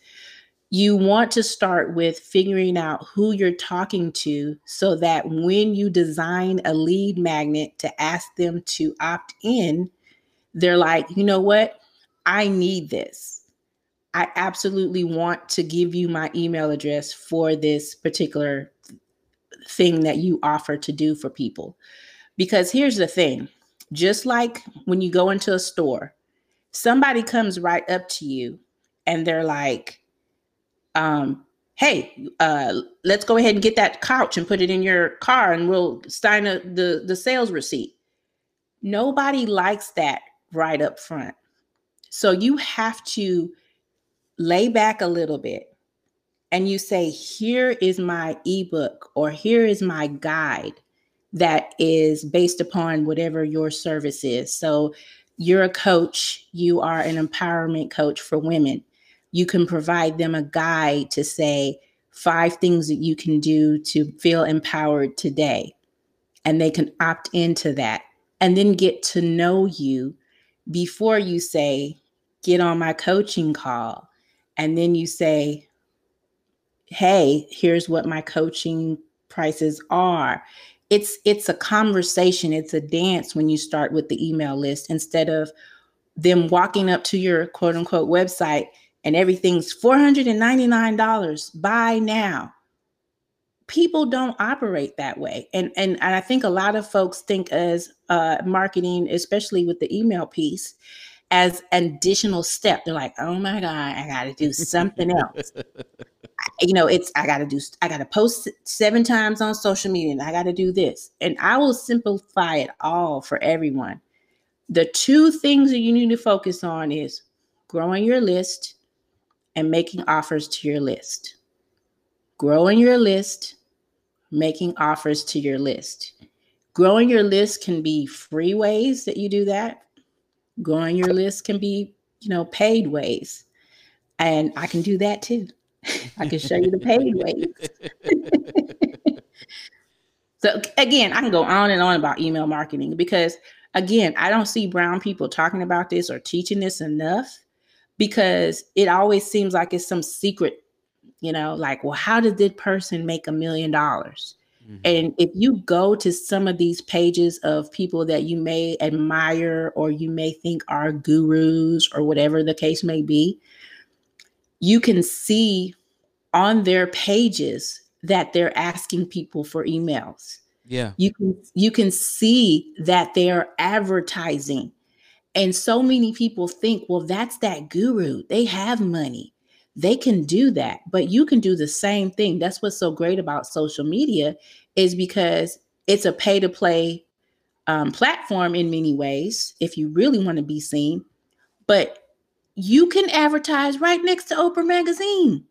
You want to start with figuring out who you're talking to so that when you design a lead magnet to ask them to opt in, they're like, you know what? I need this. I absolutely want to give you my email address for this particular thing that you offer to do for people. Because here's the thing just like when you go into a store, somebody comes right up to you and they're like, um, hey, uh, let's go ahead and get that couch and put it in your car and we'll sign a, the, the sales receipt. Nobody likes that right up front. So you have to lay back a little bit and you say, here is my ebook or here is my guide that is based upon whatever your service is. So you're a coach, you are an empowerment coach for women. You can provide them a guide to say five things that you can do to feel empowered today. And they can opt into that and then get to know you before you say, get on my coaching call. And then you say, hey, here's what my coaching prices are it's it's a conversation it's a dance when you start with the email list instead of them walking up to your quote unquote website and everything's $499 buy now. People don't operate that way. And and, and i think a lot of folks think as uh, marketing especially with the email piece as an additional step. They're like oh my god i gotta do something else you know it's i gotta do i gotta post seven times on social media and i gotta do this. And i will simplify it all for everyone. The two things that you need to focus on is growing your list and making offers to your list. Growing your list making offers to your list. Growing your list can be free ways that you do that. Growing your list can be you know paid ways. And i can do that too I can show you the paid ways. so again, I can go on and on about email marketing because again, I don't see brown people talking about this or teaching this enough because it always seems like it's some secret, you know, like, well, how did this person make a million dollars? Mm-hmm. And if you go to some of these pages of people that you may admire or you may think are gurus or whatever the case may be, you can see on their pages that they're asking people for emails. Yeah. You can you can see that they're advertising. And so many people think, well, that's that guru. They have money. They can do that. But you can do the same thing. That's what's so great about social media is because it's a pay to play um, platform in many ways if you really want to be seen. But you can advertise right next to Oprah magazine.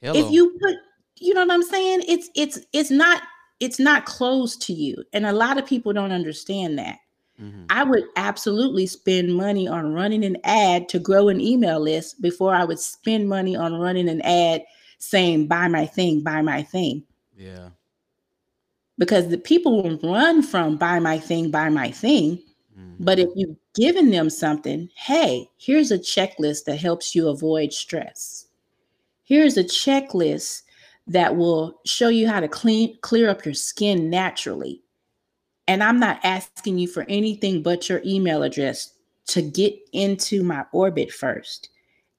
Hello. If you put, you know what I'm saying? It's it's it's not it's not closed to you. And a lot of people don't understand that. Mhm. I would absolutely spend money on running an ad to grow an email list before I would spend money on running an ad saying buy my thing, buy my thing. Yeah. because the people will run from buy my thing, buy my thing. But if you've given them something, hey, here's a checklist that helps you avoid stress. Here's a checklist that will show you how to clean clear up your skin naturally. And I'm not asking you for anything but your email address to get into my orbit first.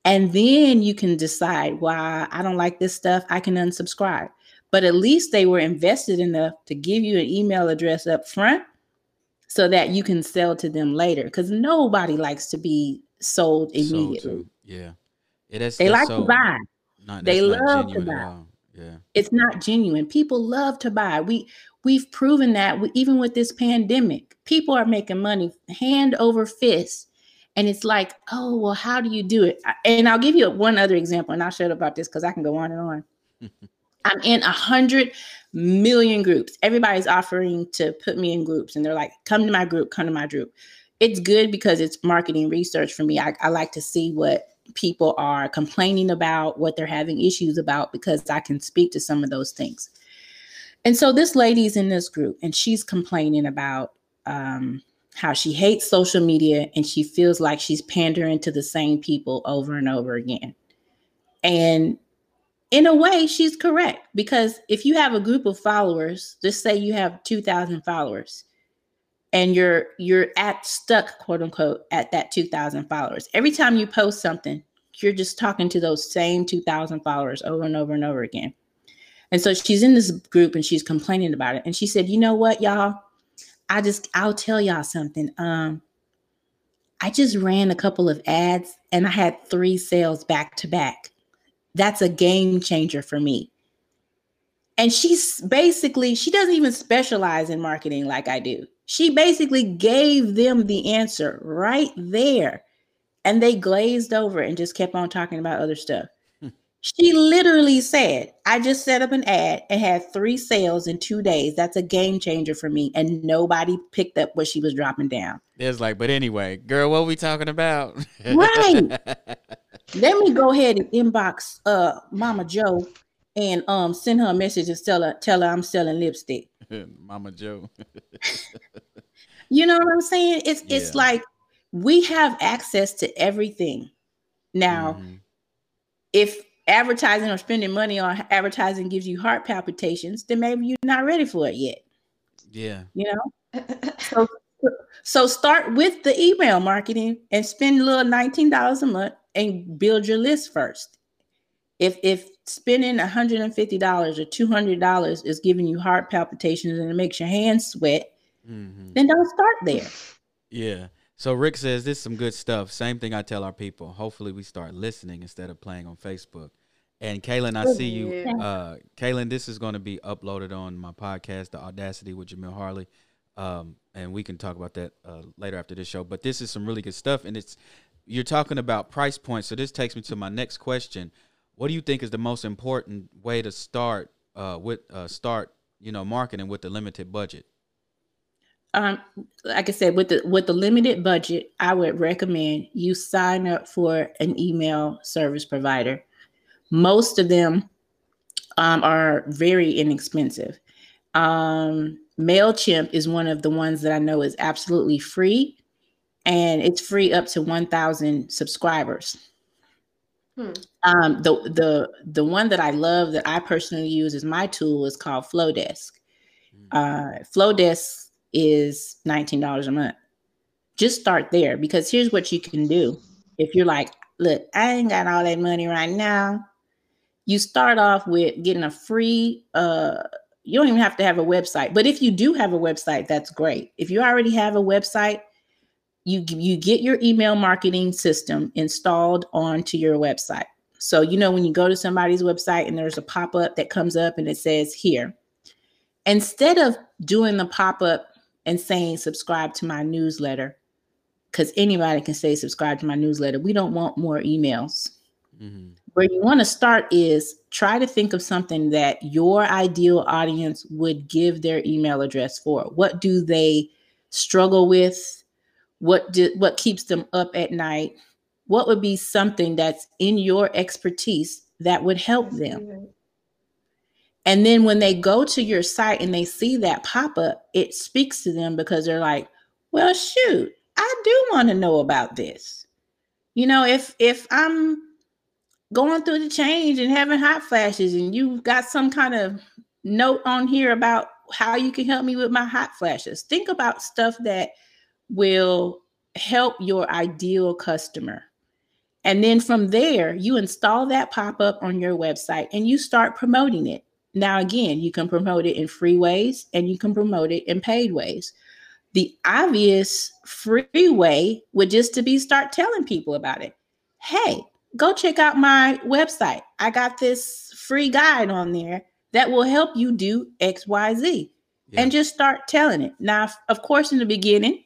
And then you can decide why I don't like this stuff, I can unsubscribe. But at least they were invested enough to give you an email address up front so that you can sell to them later because nobody likes to be sold Sold immediately. to- Yeah. Yeah, that's, They that's like so to buy. Not, They love to buy. Yeah. It's not genuine. People love to buy. We we've proven that we, even with this pandemic, people are making money hand over fist. And it's like, oh, well, how do you do it? And I'll give you one other example, and I'll shut up about this because I can go on and on. I'm in a hundred million groups. Everybody's offering to put me in groups, and they're like, "Come to my group, come to my group." It's good because it's marketing research for me. I, I like to see what people are complaining about, what they're having issues about, because I can speak to some of those things. And so this lady's in this group, and she's complaining about um, how she hates social media and she feels like she's pandering to the same people over and over again. And in a way, she's correct because if you have a group of followers, just say you have 2,000 followers, and you're you're at stuck, quote unquote, at that 2,000 followers. Every time you post something, you're just talking to those same 2,000 followers over and over and over again. And so she's in this group and she's complaining about it. And she said, "You know what, y'all? I just I'll tell y'all something. Um, I just ran a couple of ads and I had three sales back to back. That's a game changer for me. And she's basically, she doesn't even specialize in marketing like I do. She basically gave them the answer right there. And they glazed over and just kept on talking about other stuff. Hmm. She literally said, I just set up an ad and had three sales in two days. That's a game changer for me. And nobody picked up what she was dropping down. It's like, but anyway, girl, what are we talking about? Right. Let me go ahead and inbox uh Mama Joe and um send her a message and tell her tell her I'm selling lipstick. Mama Joe. You know what I'm saying? It's it's like we have access to everything. Now, Mhm. if advertising or spending money on advertising gives you heart palpitations, then maybe you're not ready for it yet. Yeah. You know? so so start with the email marketing and spend a little $19 a month and build your list first. If if spending $150 or $200 is giving you heart palpitations and it makes your hands sweat, hmm then don't start there. Yeah. So Rick says this is some good stuff. Same thing I tell our people. Hopefully we start listening instead of playing on Facebook. And Kaylin, I see you. Uh Kaylin, this is going to be uploaded on my podcast, The Audacity with Jamille Harley. Um, and we can talk about that uh, later after this show. But this is some really good stuff. And it's you're talking about price points. So this takes me to my next question. What do you think is the most important way to start uh, with uh, start, you know, marketing with the limited budget? um like i said with the with the limited budget i would recommend you sign up for an email service provider most of them um, are very inexpensive um mailchimp is one of the ones that i know is absolutely free and it's free up to 1000 subscribers Hmm. um the the the one that i love that i personally use as my tool is called Flodesk uh Flodesk is $19 a month. Just start there because here's what you can do. If you're like, look, I ain't got all that money right now, you start off with getting a free uh you don't even have to have a website. But if you do have a website, that's great. If you already have a website, you you get your email marketing system installed onto your website. So you know when you go to somebody's website and there's a pop-up that comes up and it says here. Instead of doing the pop-up and saying subscribe to my newsletter because anybody can say subscribe to my newsletter. We don't want more emails. Mm-hmm. Where you want to start is try to think of something that your ideal audience would give their email address for. What do they struggle with? What do, what keeps them up at night? What would be something that's in your expertise that would help them? And then when they go to your site and they see that pop up, it speaks to them because they're like, well, shoot, I do want to know about this. You know, if if I'm going through the change and having hot flashes and you've got some kind of note on here about how you can help me with my hot flashes, think about stuff that will help your ideal customer. And then from there, you install that pop up on your website and you start promoting it. Now, again, you can promote it in free ways and you can promote it in paid ways. The obvious free way would just to be start telling people about it. Hey, go check out my website. I got this free guide on there that will help you do XYZ. Yeah. And just start telling it. Now, of course, in the beginning,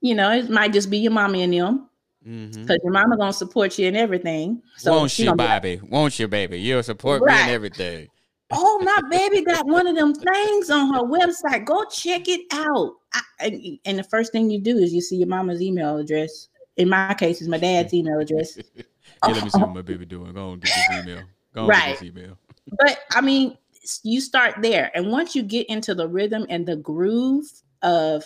you know, it might just be your mommy and them Mhm. because your mama gonna support you in everything. So Won't she you, gonna like. Won't you, baby? You'll support me Right. and everything. oh, my baby got one of them things on her website. Go check it out. I, and- the first thing you do is you see your mama's email address. In my case, it's my dad's email address. Hey, let me see what my baby doing. Go on, get this email. Go on, Right. get this email. But I mean, you start there, and once you get into the rhythm and the groove of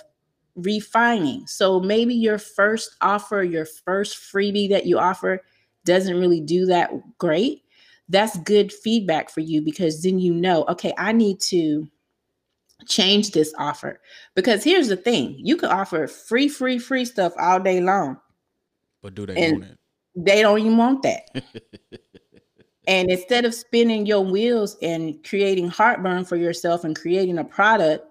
refining, so maybe your first offer, your first freebie that you offer, doesn't really do that great. That's good feedback for you because then you know, okay, I need to change this offer. Because here's the thing you can offer free, free, free stuff all day long. But do they And- want it? They don't even want that. and instead of spinning your wheels and creating heartburn for yourself and creating a product,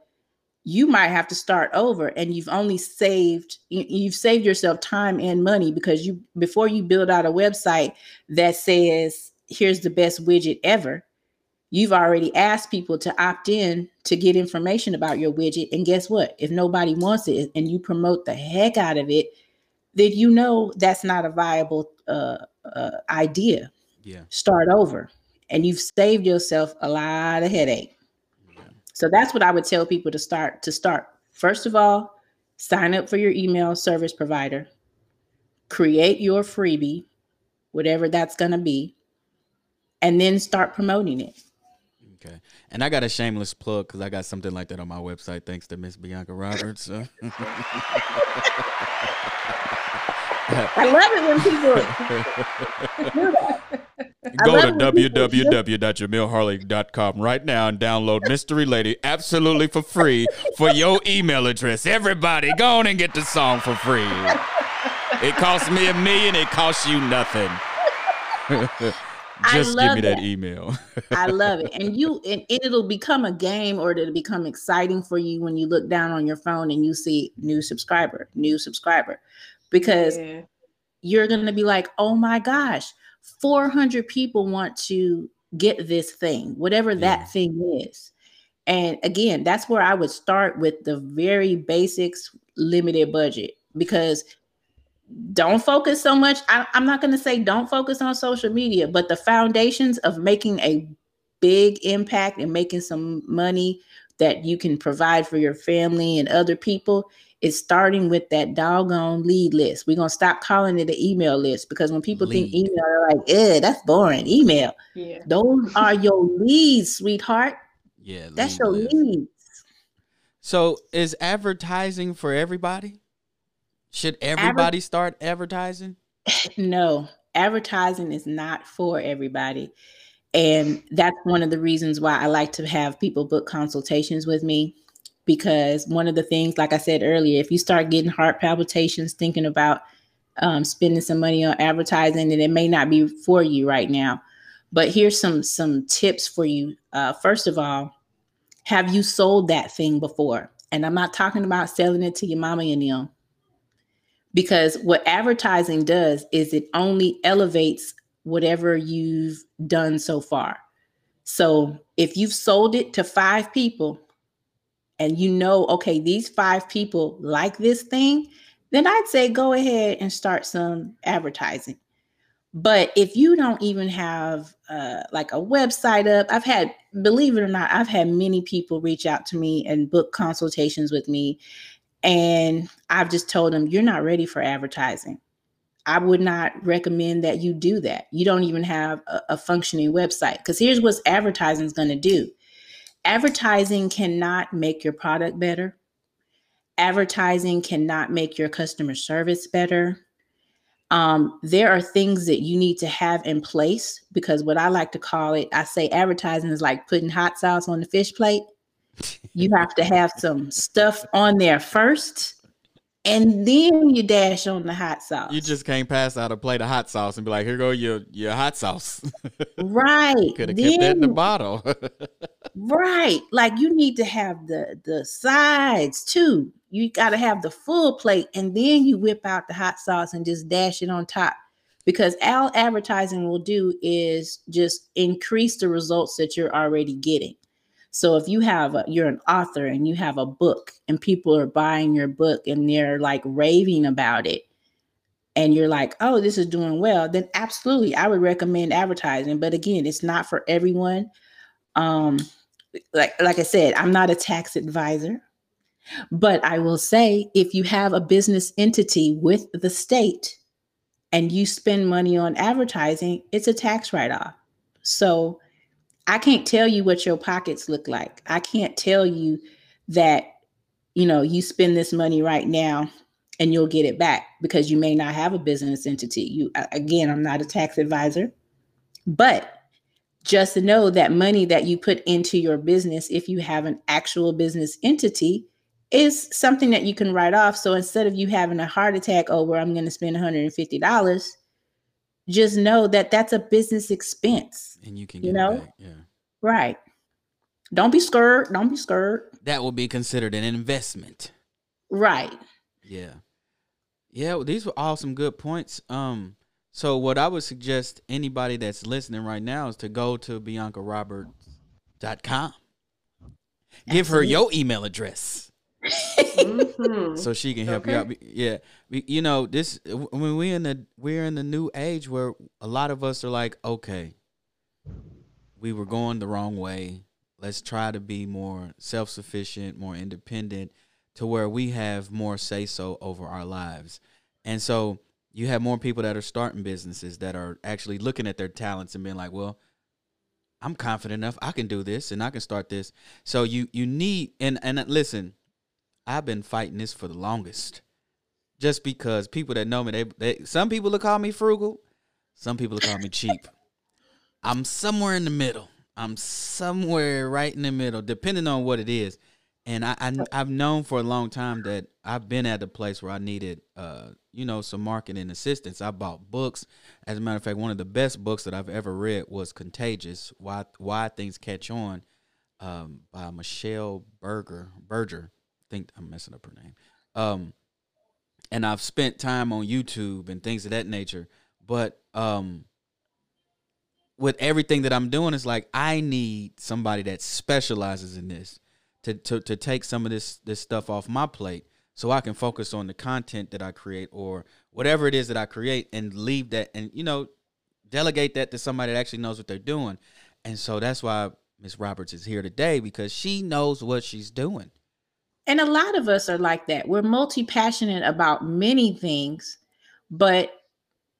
you might have to start over and you've only saved you- you've saved yourself time and money because you before you build out a website that says here's the best widget ever you've already asked people to opt in to get information about your widget and guess what? If nobody wants it and you promote the heck out of it then you know that's not a viable uh, uh, idea. Yeah. start over and you've saved yourself a lot of headache so that's what i would tell people to start to start first of all sign up for your email service provider create your freebie whatever that's going to be and then start promoting it. And I got a shameless plug because I got something like that on my website thanks to Miss Bianca Roberts. I love it when people do that I Go to it when people www.jamilleharley.com right now and download Mystery Lady absolutely for free for your email address. Everybody, go on and get the song for free. It costs me a million, it costs you nothing. I Just give me that that. email. I love it. And you and it'll become a game or it'll become exciting for you when you look down on your phone and you see new subscriber, new subscriber. Because Yeah. you're going to be like, "Oh my gosh, 400 people want to get this thing, whatever Yeah. that thing is." And again, that's where I would start with the very basics limited budget because don't focus so much. I, I'm not going to say don't focus on social media, but the foundations of making a big impact and making some money that you can provide for your family and other people is starting with that doggone lead list. We're going to stop calling it an email list because when people think email, they're like, eh, that's boring. Email. Yeah. Those are your leads, sweetheart. yeah, That's lead your list. leads. So is advertising for everybody? Should everybody start advertising? No, advertising is not for everybody. And that's one of the reasons why I like to have people book consultations with me. Because one of the things, like I said earlier, if you start getting heart palpitations thinking about um, spending some money on advertising, then it may not be for you right now. But here's some some tips for you. Uh, first of all, have you sold that thing before? And I'm not talking about selling it to your mama and them because what advertising does is it only elevates whatever you've done so far. So if you've sold it to five people and you know, okay, these five people like this thing, then I'd say go ahead and start some advertising. But if you don't even have uh, like a website up, I've had, believe it or not, I've had many people reach out to me and book consultations with me and I've just told them, you're not ready for advertising. I would not recommend that you do that. You don't even have a, a functioning website. Because here's what advertising is going to do advertising cannot make your product better. Advertising cannot make your customer service better. Um, there are things that you need to have in place because what I like to call it, I say advertising is like putting hot sauce on the fish plate. You have to have some stuff on there first, and then you dash on the hot sauce. You just can't pass out a plate of hot sauce and be like, "Here go your your hot sauce." right. Could have kept that in the bottle. Right. Like you need to have the the sides too. You got to have the full plate and then you whip out the hot sauce and just dash it on top. Because all advertising will do is just increase the results that you're already getting. So if you have a, you're an author and you have a book and people are buying your book and they're like raving about it and you're like, "Oh, this is doing well," then absolutely I would recommend advertising, but again, it's not for everyone. Um like like i said i'm not a tax advisor but i will say if you have a business entity with the state and you spend money on advertising it's a tax write-off. So i can't tell you what your pockets look like i can't tell you that you know you spend this money right now and you'll get it back because you may not have a business entity you again i'm not a tax advisor but just know that money that you put into your business, if you have an actual business entity, is something that you can write off. So instead of you having a heart attack over, I'm going to spend $150, just know that that's a business expense. and you can You get know? Yeah. Right. Don't be scared. Don't be scared. That will be considered an investment. Right. Yeah. Yeah, well, these were all some good points. Um, so what I would suggest anybody that's listening right now is to go to biancaroberts.com. Give her your email address Mhm. so she can help you out. Yeah, We- you know this when we in the we're in the new age where a lot of us are like, okay, we were going the wrong way. Let's try to be more self sufficient, more independent, to where we have more say so over our lives. And so you have more people that are starting businesses that are actually looking at their talents and being like, well, I'm confident enough. I can do this and I can start this. So you you need and and listen, I've been fighting this for the longest. Just because people that know me, they, they some people will call me frugal, some people will call me cheap. I'm somewhere in the middle. I'm somewhere right in the middle, depending on what it is. And I, I I've known for a long time that I've been at a place where I needed uh you know some marketing assistance. I bought books. As a matter of fact, one of the best books that I've ever read was Contagious: Why Why Things Catch On, um, by Michelle Berger Berger. I think I'm messing up her name. Um, and I've spent time on YouTube and things of that nature. But um, with everything that I'm doing, it's like I need somebody that specializes in this to, to to take some of this this stuff off my plate so I can focus on the content that I create or whatever it is that I create and leave that and you know delegate that to somebody that actually knows what they're doing. And so that's why Miss Roberts is here today because she knows what she's doing. And a lot of us are like that. We're multi passionate about many things, but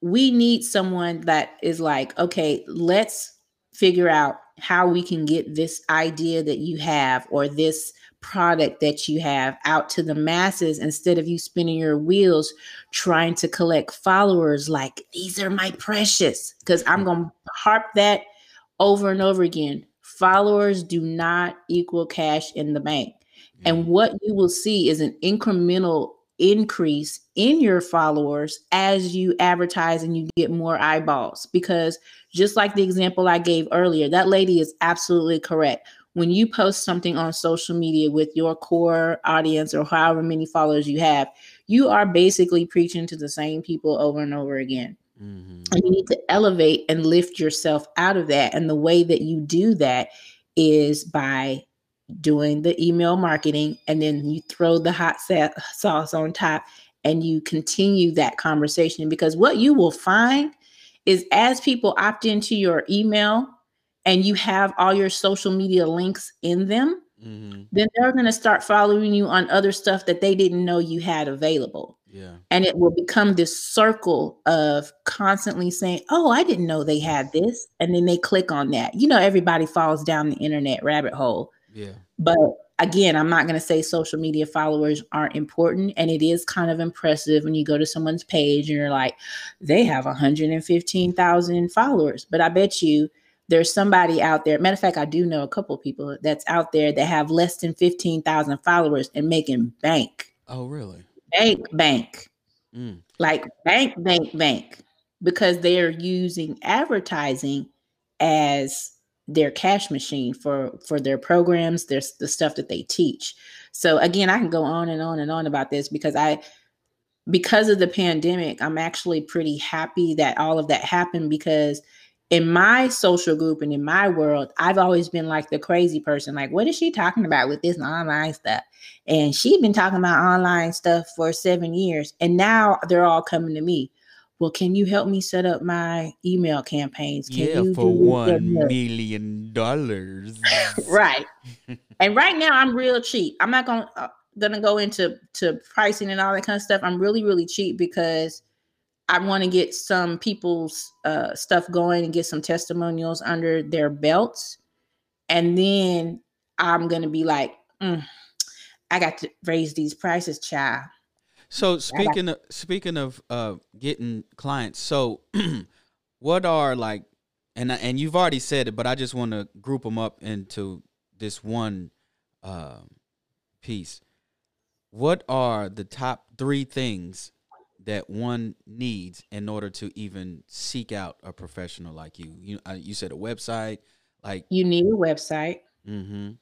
we need someone that is like, okay, let's figure out how we can get this idea that you have or this product that you have out to the masses instead of you spinning your wheels trying to collect followers like these are my precious because i'm mm-hmm. going to harp that over and over again. Followers do not equal cash in the bank and what you will see is an incremental increase in your followers as you advertise and you get more eyeballs. Because just like the example I gave earlier, that lady is absolutely correct. When you post something on social media with your core audience or however many followers you have, you are basically preaching to the same people over and over again. Mhm. And you need to elevate and lift yourself out of that. And the way that you do that is by doing the email marketing and then you throw the hot sa- sauce on top and you continue that conversation because what you will find is as people opt into your email and you have all your social media links in them Mhm. then they're going to start following you on other stuff that they didn't know you had available Yeah. and it will become this circle of constantly saying oh i didn't know they had this and then they click on that you know everybody falls down the internet rabbit hole Yeah. But again, I'm not going to say social media followers aren't important. And it is kind of impressive when you go to someone's page and you're like, they have 115,000 followers. But I bet you there's somebody out there. Matter of fact, I do know a couple people that's out there that have less than 15,000 followers and making bank, Oh, really? bank, bank, Mm. like bank, bank, bank, because they're using advertising as their cash machine for for their programs there's the stuff that they teach. So again i can go on and on and on about this because i because of the pandemic i'm actually pretty happy that all of that happened because in my social group and in my world i've always been like the crazy person like what is she talking about with this online stuff? And she's been talking about online stuff for seven years and now they're all coming to me well can you help me set up my email campaigns? Can yeah, you for do one that, and the other?" million dollars. right. And right now i'm real cheap. I'm not gonna uh, gonna go into to pricing and all that kind of stuff. I'm really really cheap because i want to get some people's uh, stuff going and get some testimonials under their belts. And then i'm gonna be like "Mm, i got to raise these prices child So speaking of speaking of uh getting clients, so what are like and and you've already said it, but I just want to group them up into this one um piece. What are the top 3 things that one needs in order to even seek out a professional like you? You uh, you said a website like you need a website mhm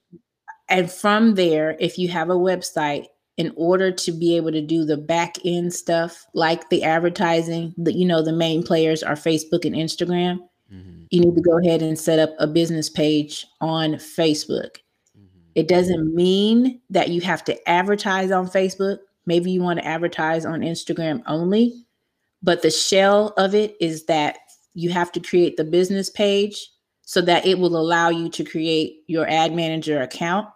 and from there if you have a website in order to be able to do the back end stuff like the advertising the you know the main players are facebook and instagram. Mhm you need to go ahead and set up a business page on facebook. Mhm it doesn't mean that you have to advertise on facebook. Maybe you want to advertise on instagram only but the shell of it is that you have to create the business page so that it will allow you to create your ad manager account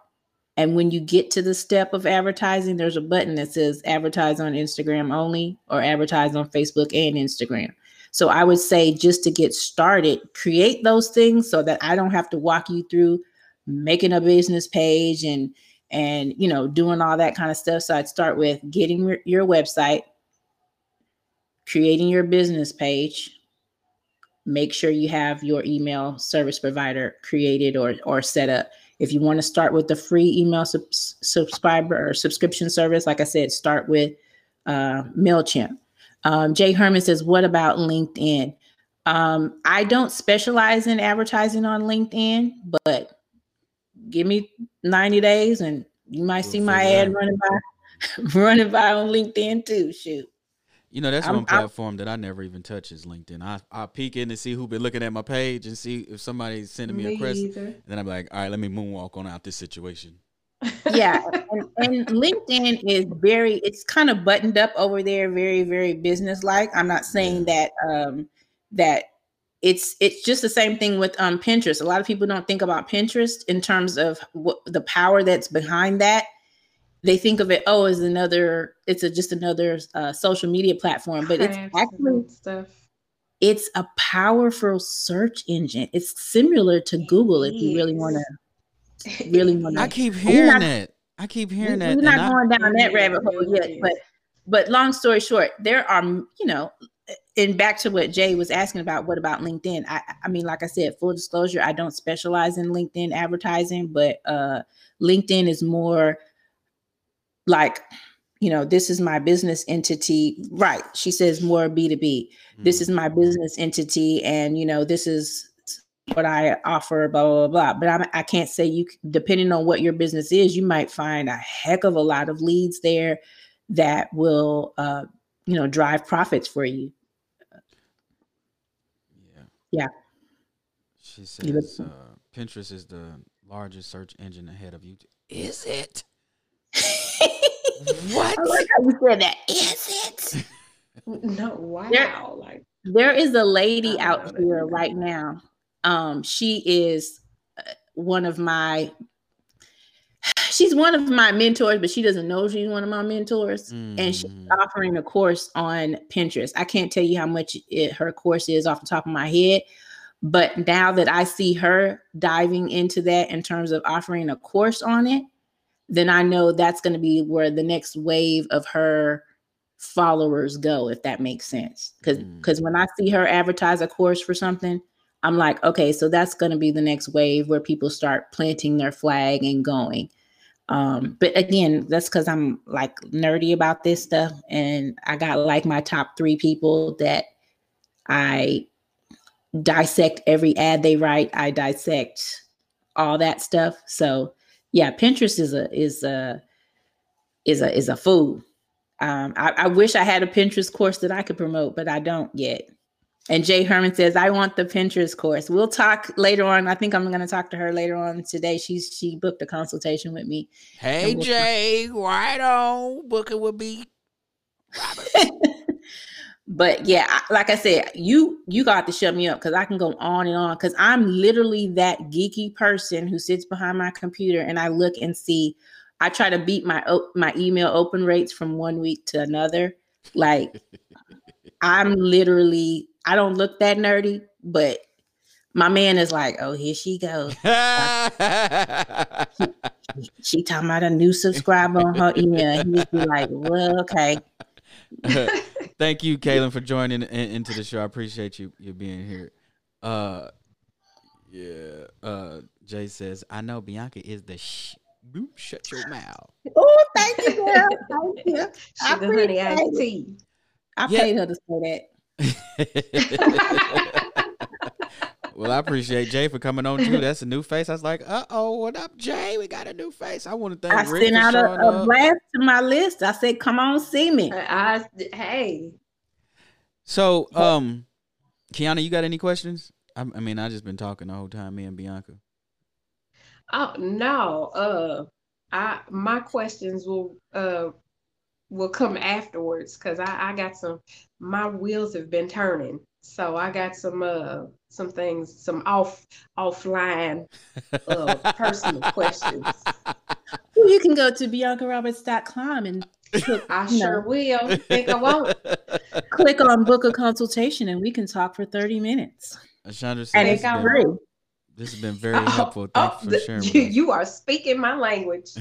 and when you get to the step of advertising, there's a button that says advertise on Instagram only or advertise on Facebook and Instagram. So I would say just to get started, create those things so that I don't have to walk you through making a business page and and you know doing all that kind of stuff. So I'd start with getting your- your website, creating your business page, make sure you have your email service provider created or or set up. If you want to start with the free email sub- subscriber or subscription service, like I said, start with uh, Mailchimp. Um, Jay Herman says, "What about LinkedIn?" Um, I don't specialize in advertising on LinkedIn, but give me ninety days, and you might We'll see my ad running by running by on LinkedIn too. Shoot. You know, that's I'm- one I'm- platform that I never even touch is LinkedIn. I I peek in to see who been looking at my page and see if somebody's sending me, a Me request. either. And then I'm like, all right, let me moonwalk on out this situation. yeah and, and linkedin is very it's kind of buttoned up over there very very business like i'm not saying that um that it's it's just the same thing with um pinterest a lot of people don't think about pinterest in terms of what the power that's behind that they think of it oh as another it's a, just another uh, social media platform but it's actually stuff. it's a powerful search engine it's similar to google if you really want to really want to I keep hearing not- that. I keep hearing we, that. We're not and I- going down that rabbit hole yet, but but long story short, there are you know, and back to what Jay was asking about. What about LinkedIn? I I mean, like I said, full disclosure, I don't specialize in LinkedIn advertising, but uh, LinkedIn is more like you know this is my business entity right she says more b2b this Mm. is my business entity and you know this is what i offer blah blah blah, blah. but I'm, i can't say you depending on what your business is you might find a heck of a lot of leads there that will uh you know drive profits for you yeah. Yeah. She says uh, Pinterest is the largest search engine ahead of YouTube. Is it? What? I like how you said that is it No, wow. There- like there is a lady out here it. right now um she is uh, one of my she's one of my mentors but she doesn't know she's one of my mentors and she's Mhm. offering a course on pinterest i can't tell you how much it, her course is off the top of my head But now that I see her diving into that in terms of offering a course on it, then I know that's going to be where the next wave of her followers go, if that makes sense. Because Mm. because when I see her advertise a course for something, I'm like, okay, so that's going to be the next wave where people start planting their flag and going. Um, but again, that's because I'm like nerdy about this stuff, and I got like my top three people that I dissect every ad they write. I dissect all that stuff. So yeah, Pinterest is a is a is a is a fool. Um, I, I wish I had a Pinterest course that I could promote, but I don't yet. And Jay Herman says, I want the Pinterest course. We'll talk later on. I think I'm going to talk to her later on today. She's she booked a consultation with me. Hey we'll- Jay, right on. Booking with me. but yeah, I- like I said, you you got to shut me up because I can go on and on because I'm literally that geeky person who sits behind my computer and I look and see. I try to beat my my email open rates from one week to another. Like I'm literally I don't look that nerdy, but my man is like, oh, here she goes. She talking about a new subscriber on her email. He would be like, well, okay. Thank you, Kaylin, for joining in, into the show. I appreciate you you being here. Uh, yeah. Uh, Jay says, "I know Bianca is the sh- boop. Shut your mouth." Oh, thank you, girl. Thank you. I Sugar honey iced appreciate it. tea. I Yeah. paid her to say that. well, I appreciate Jay for coming on too. That's a new face. I was like, "Uh oh, what up, Jay? We got a new face." I want to I thank Rick sent out a, a blast to my list. I said, come on, see me. I, I- hey, So, um, Quiana, you got any questions? I, I mean, I just been talking the whole time, me and Bianca. oh no, uh, I my questions will uh will come afterwards because I I got some my wheels have been turning, so I got some uh some things some off offline uh personal questions. Well, you can go to biancaroberts.com and click, I sure know, will. Think I won't. click on book a consultation and we can talk for 30 minutes. Chandra says And this it's has been- free. This has been very Oh, helpful. oh, Thanks for the- sharing. you, you are speaking my language.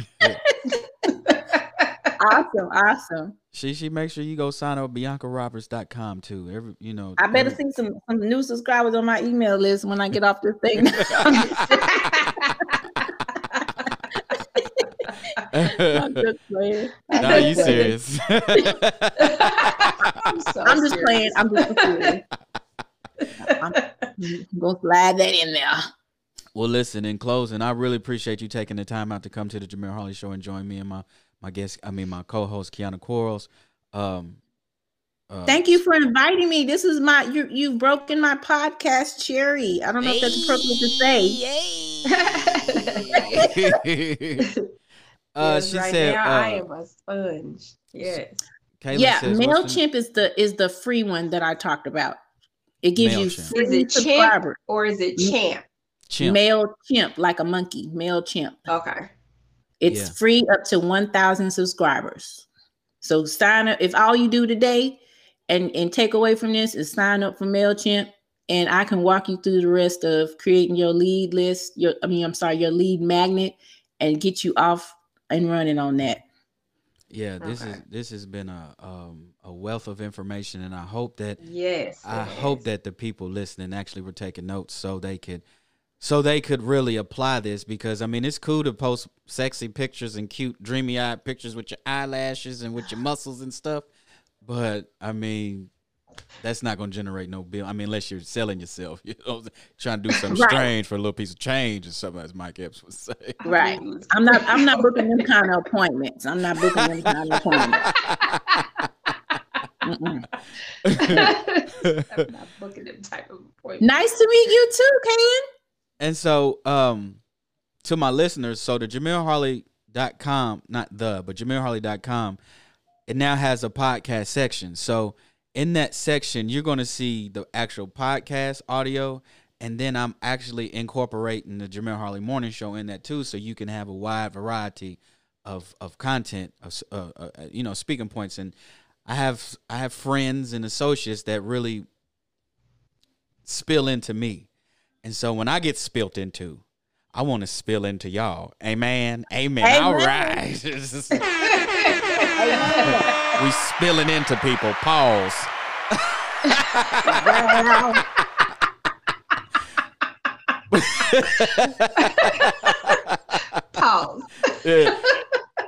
Awesome, awesome. She she make sure you go sign up biancaroberts.com too. Every you know. I better every- see some, some new subscribers on my email list when I get off this thing. I'm just playing. I'm Nah, just you playing. serious? I'm, so I'm just serious. playing. I'm just playing. I'm gonna slide that in there. well, listen. In closing, I really appreciate you taking the time out to come to the Jamille Harley Show and join me and my my guest. I mean, my co-host Quiana Quarles. Um, uh, Thank you for inviting me. This is my you you've broken my podcast cherry. I don't know if that's appropriate to say. uh, Yes, she right said, now uh, I am a sponge. Yes. Kayla yeah, says, what's the- is the is the free one that I talked about. It gives you free Is it Chimp? Or is it Mm. champ? Chimp. MailChimp, like a monkey, MailChimp. Okay. It's Yeah. free up to 1,000 subscribers. So sign up. If all you do today and, and take away from this is sign up for MailChimp, and I can walk you through the rest of creating your lead list, your I mean, I'm sorry, your lead magnet, and get you off and running on that. Yeah, this is this has been a um a wealth of information, and I hope that Yes. I yes. hope that the people listening actually were taking notes so they could so they could really apply this because I mean it's cool to post sexy pictures and cute dreamy eyed pictures with your eyelashes and with your muscles and stuff, but I mean that's not going to generate no bill. I mean unless you're selling yourself, you know, trying to do something Right. strange for a little piece of change or something as Mike Epps would say. Right. I'm not I'm not booking them kind of appointments. I'm not booking them kind of appointments. I'm not booking them type of appointment. Nice to meet you too, Kaylin. And so, um, to my listeners, so the JamilleHarley.com, not the, but JamilleHarley.com, it now has a podcast section. So in that section, you're going to see the actual podcast audio. And then I'm actually incorporating the Jamille Harley Morning Show in that too, so you can have a wide variety of of content, of uh, uh, uh, you know, speaking points. And I have I have friends and associates that really spill into me And so when I get spilt into, I want to spill into y'all. Amen. Amen. All right. we spilling into people. Pause. Pause. Yeah.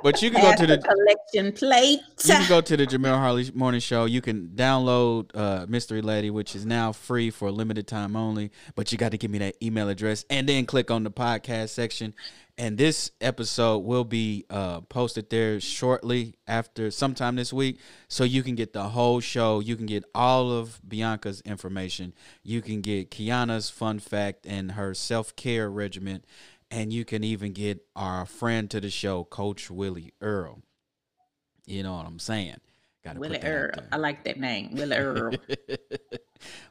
But you can go to the the collection plate. you can go to the Jamille Harley Morning Show. You can download uh, Mystery Lady, which is now free for a limited time only. But you got to give me that email address and then click on the podcast section. And this episode will be uh, posted there shortly after sometime this week. So you can get the whole show. You can get all of Bianca's information. You can get Quiana's fun fact and her self care regimen. And you can even get our friend to the show, Coach Willie Earl. You know what I'm saying? Got to Willie put that out Earl. I like that name. Willie Earl.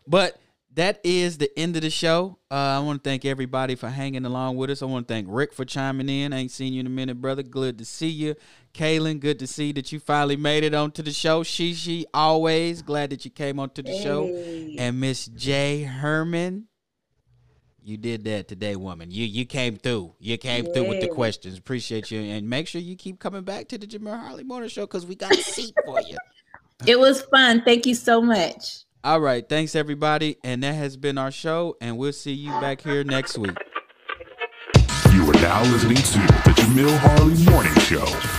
but that is the end of the show. Uh, I want to thank everybody for hanging along with us. I want to thank Rick for chiming in. I ain't seen you in a minute, brother. Good to see you. Kaylin, good to see that you finally made it onto the show. Shishi, always glad that you came onto the show. And Miss J Herman, you did that today, woman. You you came through. You came through with the questions. Appreciate you. And make sure you keep coming back to the Jamille Harley Morning Show because we got a seat for you. it was fun. Thank you so much. All right. Thanks, everybody. And that has been our show. And we'll see you back here next week. You are now listening to the Jamille Harley Morning Show.